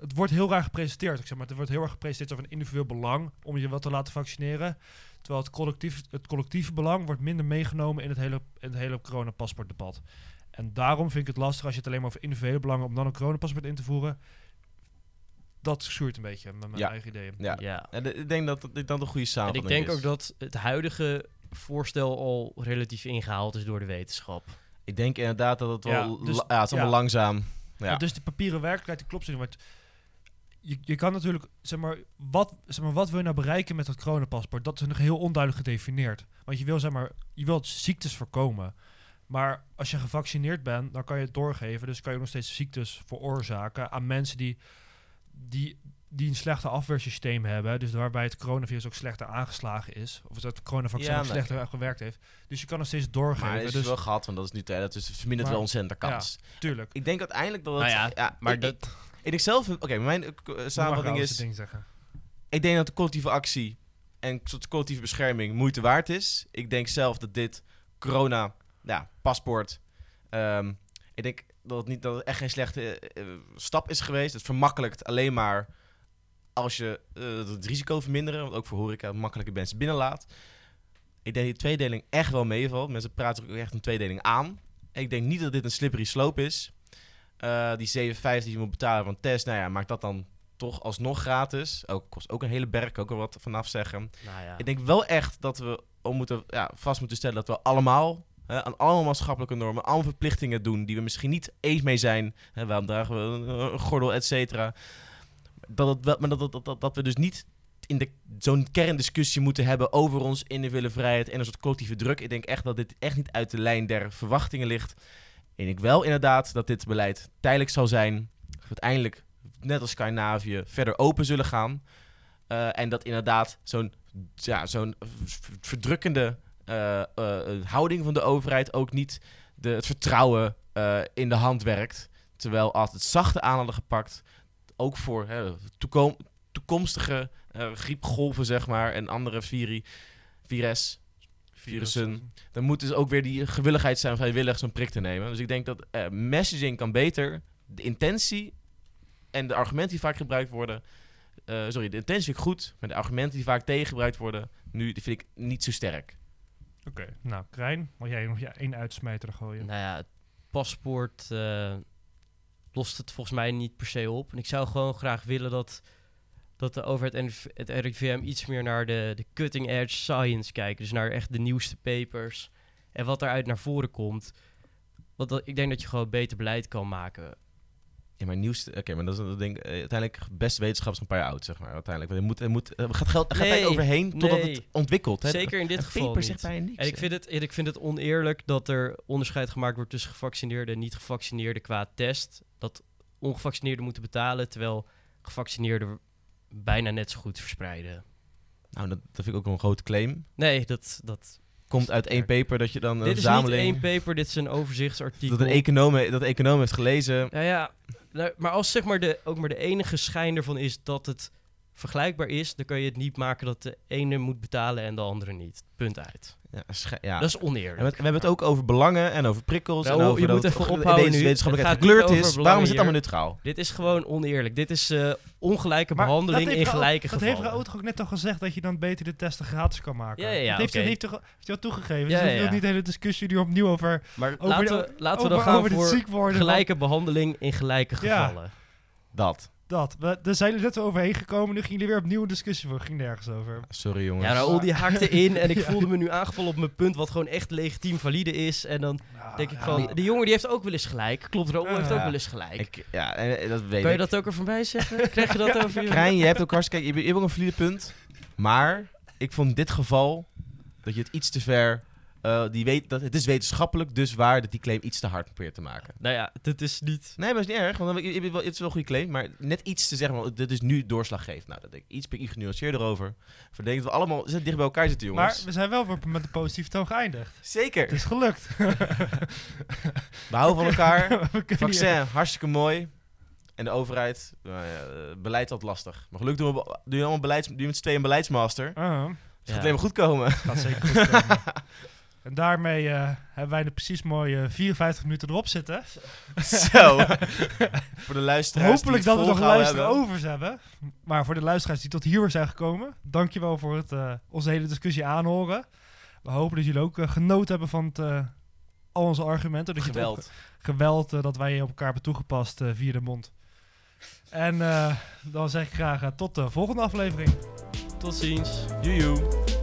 Speaker 3: het wordt heel raar gepresenteerd. Ik zeg maar, het wordt heel erg gepresenteerd over een individueel belang om je wel te laten vaccineren. Terwijl het, collectief, het collectieve belang wordt minder meegenomen in het hele, in het hele coronapaspoortdebat. En daarom vind ik het lastig als je het alleen maar over individuele belangen om dan een coronapaspoort in te voeren. Dat schuurt een beetje met mijn
Speaker 1: Ja.
Speaker 3: eigen ideeën.
Speaker 1: Ja.
Speaker 2: Ja.
Speaker 1: En de- ik denk dat dit dan een goede
Speaker 2: En
Speaker 1: samenvatting
Speaker 2: ik denk
Speaker 1: is.
Speaker 2: ook dat het huidige voorstel al relatief ingehaald is door de wetenschap.
Speaker 1: Ik denk inderdaad dat het wel...
Speaker 3: Ja, dus-
Speaker 1: ja, het is allemaal
Speaker 3: ja.
Speaker 1: langzaam. Ja.
Speaker 3: Ja, dus de papieren werkelijkheid die klopt niet. Want je, je kan natuurlijk, zeg maar, wat, zeg maar, wat wil je nou bereiken met dat coronapaspoort? Dat is nog heel onduidelijk gedefinieerd. Want je wil, zeg maar, je wilt ziektes voorkomen. Maar als je gevaccineerd bent, dan kan je het doorgeven. Dus kan je nog steeds ziektes veroorzaken aan mensen die, die, die een slechter afweersysteem hebben. Dus waarbij het coronavirus ook slechter aangeslagen is. Of dat het coronavaccin
Speaker 1: Ja,
Speaker 3: ook
Speaker 1: nee.
Speaker 3: slechter gewerkt heeft. Dus je kan nog steeds doorgeven.
Speaker 1: maar het is
Speaker 3: dus
Speaker 1: wel gehad, want dat is niet... hè, Dat is, het vermindert
Speaker 3: Maar-
Speaker 1: wel ontzettend de kans.
Speaker 3: tuurlijk.
Speaker 1: Ik denk uiteindelijk dat het...
Speaker 2: Nou ja,
Speaker 1: ja,
Speaker 2: maar
Speaker 1: ik,
Speaker 2: dat-
Speaker 1: ik, ik denk zelf... Oké, mijn eh, samenvatting is...
Speaker 3: Ding zeggen.
Speaker 1: Ik denk dat de collectieve actie en soort collectieve bescherming moeite waard is. Ik denk zelf dat dit corona, ja, paspoort. ehm, ik denk dat het, niet, dat het echt geen slechte eh, eh, stap is geweest. Het vermakkelijkt alleen maar als je eh, het risico verminderen. Want ook voor horeca makkelijke mensen binnenlaat. Ik denk dat die tweedeling echt wel meevalt. Mensen praten ook echt een tweedeling aan. Ik denk niet dat dit een slippery slope is. Die 7,50 die je moet betalen een test, nou ja, maak dat dan toch alsnog gratis. Ook, kost ook een hele berg, ook wel wat vanaf zeggen.
Speaker 2: Nou ja.
Speaker 1: Ik denk wel echt dat we om moeten, ja, vast moeten stellen dat we allemaal aan allemaal maatschappelijke normen, allemaal verplichtingen doen die we misschien niet eens mee zijn. Waarom dragen we een, gordel, et cetera. Dat, dat, dat, dat, we dus niet in de, zo'n kerndiscussie moeten hebben over ons individuele vrijheid en een soort collectieve druk. Ik denk echt dat dit echt niet uit de lijn der verwachtingen ligt. En ik wel inderdaad dat dit beleid tijdelijk zal zijn. Uiteindelijk, net als Scandinavië, verder open zullen gaan. Eh, en dat inderdaad zo'n ja, zo'n verdrukkende houding van de overheid ook niet de, het vertrouwen eh, in de hand werkt. Terwijl als het zachte aan hadden gepakt, ook voor hè, toekom- toekomstige eh, griepgolven, zeg maar, en andere viri, virus, virussen, dan moet dus ook weer die gewilligheid zijn vrijwillig zo'n prik te nemen. Dus ik denk dat eh, messaging kan beter. De intentie en de argumenten die vaak gebruikt worden. eh, sorry, de intentie vind ik goed, maar de argumenten die vaak tegen gebruikt worden, nu die vind ik niet zo sterk.
Speaker 3: Oké, nou, Krijn, wil jij nog één uitsmijter gooien?
Speaker 2: Nou ja, het paspoort eh, lost het volgens mij niet per se op. En ik zou gewoon graag willen dat, dat de overheid en het RIVM iets meer naar de, de cutting edge science kijken. Dus naar echt de nieuwste papers en wat daaruit naar voren komt. Want ik denk dat je gewoon beter beleid kan maken.
Speaker 1: Ja, maar nieuwste, oké, maar dat is dat denk ik, eh, uiteindelijk beste wetenschap is een paar jaar oud, zeg maar. Uiteindelijk, er moet, er moet, er gaat geld, gaat
Speaker 2: Nee,
Speaker 1: tijd overheen totdat
Speaker 2: nee.
Speaker 1: het ontwikkelt. Hè?
Speaker 2: Zeker in dit
Speaker 1: een
Speaker 2: geval
Speaker 1: paper
Speaker 2: niet.
Speaker 1: zegt bijna niks.
Speaker 2: En ik vind, het, ik vind het oneerlijk dat er onderscheid gemaakt wordt tussen gevaccineerden en niet-gevaccineerden qua test. Dat ongevaccineerden moeten betalen, terwijl gevaccineerden bijna net zo goed verspreiden.
Speaker 1: Nou, dat, dat vind ik ook een grote claim.
Speaker 2: Nee, dat, dat,
Speaker 1: Komt uit één paper dat je dan een
Speaker 2: dit is niet één paper, dit is een overzichtsartikel.
Speaker 1: dat een econoom, dat een econoom heeft gelezen.
Speaker 2: Ja, ja. Nou, maar als zeg maar de, ook maar de enige schijn ervan is dat het vergelijkbaar is, dan kan je het niet maken dat de ene moet betalen en de andere niet. Punt uit.
Speaker 1: Ja, ja.
Speaker 2: Dat is
Speaker 1: En we,
Speaker 2: oneerlijk.
Speaker 1: we hebben het ook over belangen en over prikkels. En over
Speaker 2: je
Speaker 1: dat
Speaker 2: moet even ophouden nu.
Speaker 1: wetenschappelijkheid
Speaker 2: niet
Speaker 1: gekleurd is. Waarom is het allemaal neutraal?
Speaker 2: Dit is gewoon oneerlijk. Dit is eh, ongelijke
Speaker 3: Maar
Speaker 2: behandeling
Speaker 3: dat
Speaker 2: in gelijke
Speaker 3: Dat
Speaker 2: gevallen.
Speaker 3: heeft Raoul toch ook net al gezegd dat je dan beter de testen gratis kan maken?
Speaker 2: Ja, ja, ja,
Speaker 3: dat heeft, hij heeft, toch, heeft hij al toegegeven.
Speaker 2: Ja,
Speaker 3: dus
Speaker 2: ja, ja.
Speaker 3: niet de hele discussie nu opnieuw over,
Speaker 2: Maar
Speaker 3: over,
Speaker 2: laten,
Speaker 3: de-
Speaker 2: we, laten we
Speaker 3: over,
Speaker 2: dan gaan
Speaker 3: over dit
Speaker 2: voor
Speaker 3: ziek worden. van-
Speaker 2: gelijke behandeling in gelijke gevallen.
Speaker 1: Dat.
Speaker 3: Dat. We, daar zijn jullie net overheen gekomen. Nu gingen jullie weer opnieuw een discussie voor. Ging nergens over.
Speaker 1: Sorry jongens.
Speaker 2: Ja, Raoul die haakte in en ik
Speaker 3: Ja.
Speaker 2: voelde me nu aangevallen op mijn punt wat gewoon echt legitiem valide is. En dan denk ik
Speaker 3: ja,
Speaker 2: van,
Speaker 3: maar-
Speaker 2: die jongen die heeft ook wel eens gelijk. Klopt, Raoul heeft ook
Speaker 1: Ja.
Speaker 2: wel eens gelijk.
Speaker 1: Ik, ja, en, eh, dat weet
Speaker 2: kan je dat ook er voorbij zeggen? Krijg je dat over je?
Speaker 1: Krijn, je hebt ook hartstikke... Kijk, je, hebt- je hebt ook een valide punt. Maar ik vond in dit geval dat je het iets te ver... eh, die weet, dat, het is wetenschappelijk dus waar dat die claim iets te hard probeert te maken.
Speaker 2: Nou ja, dit is niet...
Speaker 1: Nee, maar dat is niet erg, want dan, je, je, het is wel een goede claim. Maar net iets te zeggen, want dit is nu doorslaggevend. Nou, dat denk ik iets per iets genuanceerder over. Verdenk dat we allemaal dicht bij elkaar zitten, jongens.
Speaker 3: Maar we zijn wel weer met een positieve toon geëindigd.
Speaker 1: Zeker.
Speaker 3: Het is gelukt.
Speaker 1: We houden van elkaar. Vaccin, hartstikke mooi. En de overheid, nou ja, eh, beleid altijd lastig. Maar gelukkig doen we, doen we allemaal beleids, doen we met z'n tweeën een beleidsmaster. Dus
Speaker 3: Ah,
Speaker 1: het
Speaker 2: Ja.
Speaker 1: gaat alleen maar goed komen.
Speaker 3: gaat zeker goed komen. En daarmee eh, hebben wij er precies mooi eh, 54 minuten erop zitten.
Speaker 1: Zo. Voor de luisteraars
Speaker 3: Hopelijk
Speaker 1: die
Speaker 3: dat we nog luisteren
Speaker 1: hebben.
Speaker 3: hebben. Maar voor de luisteraars die tot hier weer zijn gekomen, dankjewel voor het, eh, onze hele discussie aanhoren. We hopen dat jullie ook genoten hebben van het, eh, al onze argumenten. Dat je het ook-
Speaker 1: Geweld.
Speaker 3: geweld dat wij op elkaar hebben toegepast via de mond. En eh, dan zeg ik graag tot de volgende aflevering.
Speaker 2: Tot ziens.
Speaker 1: Joejoe.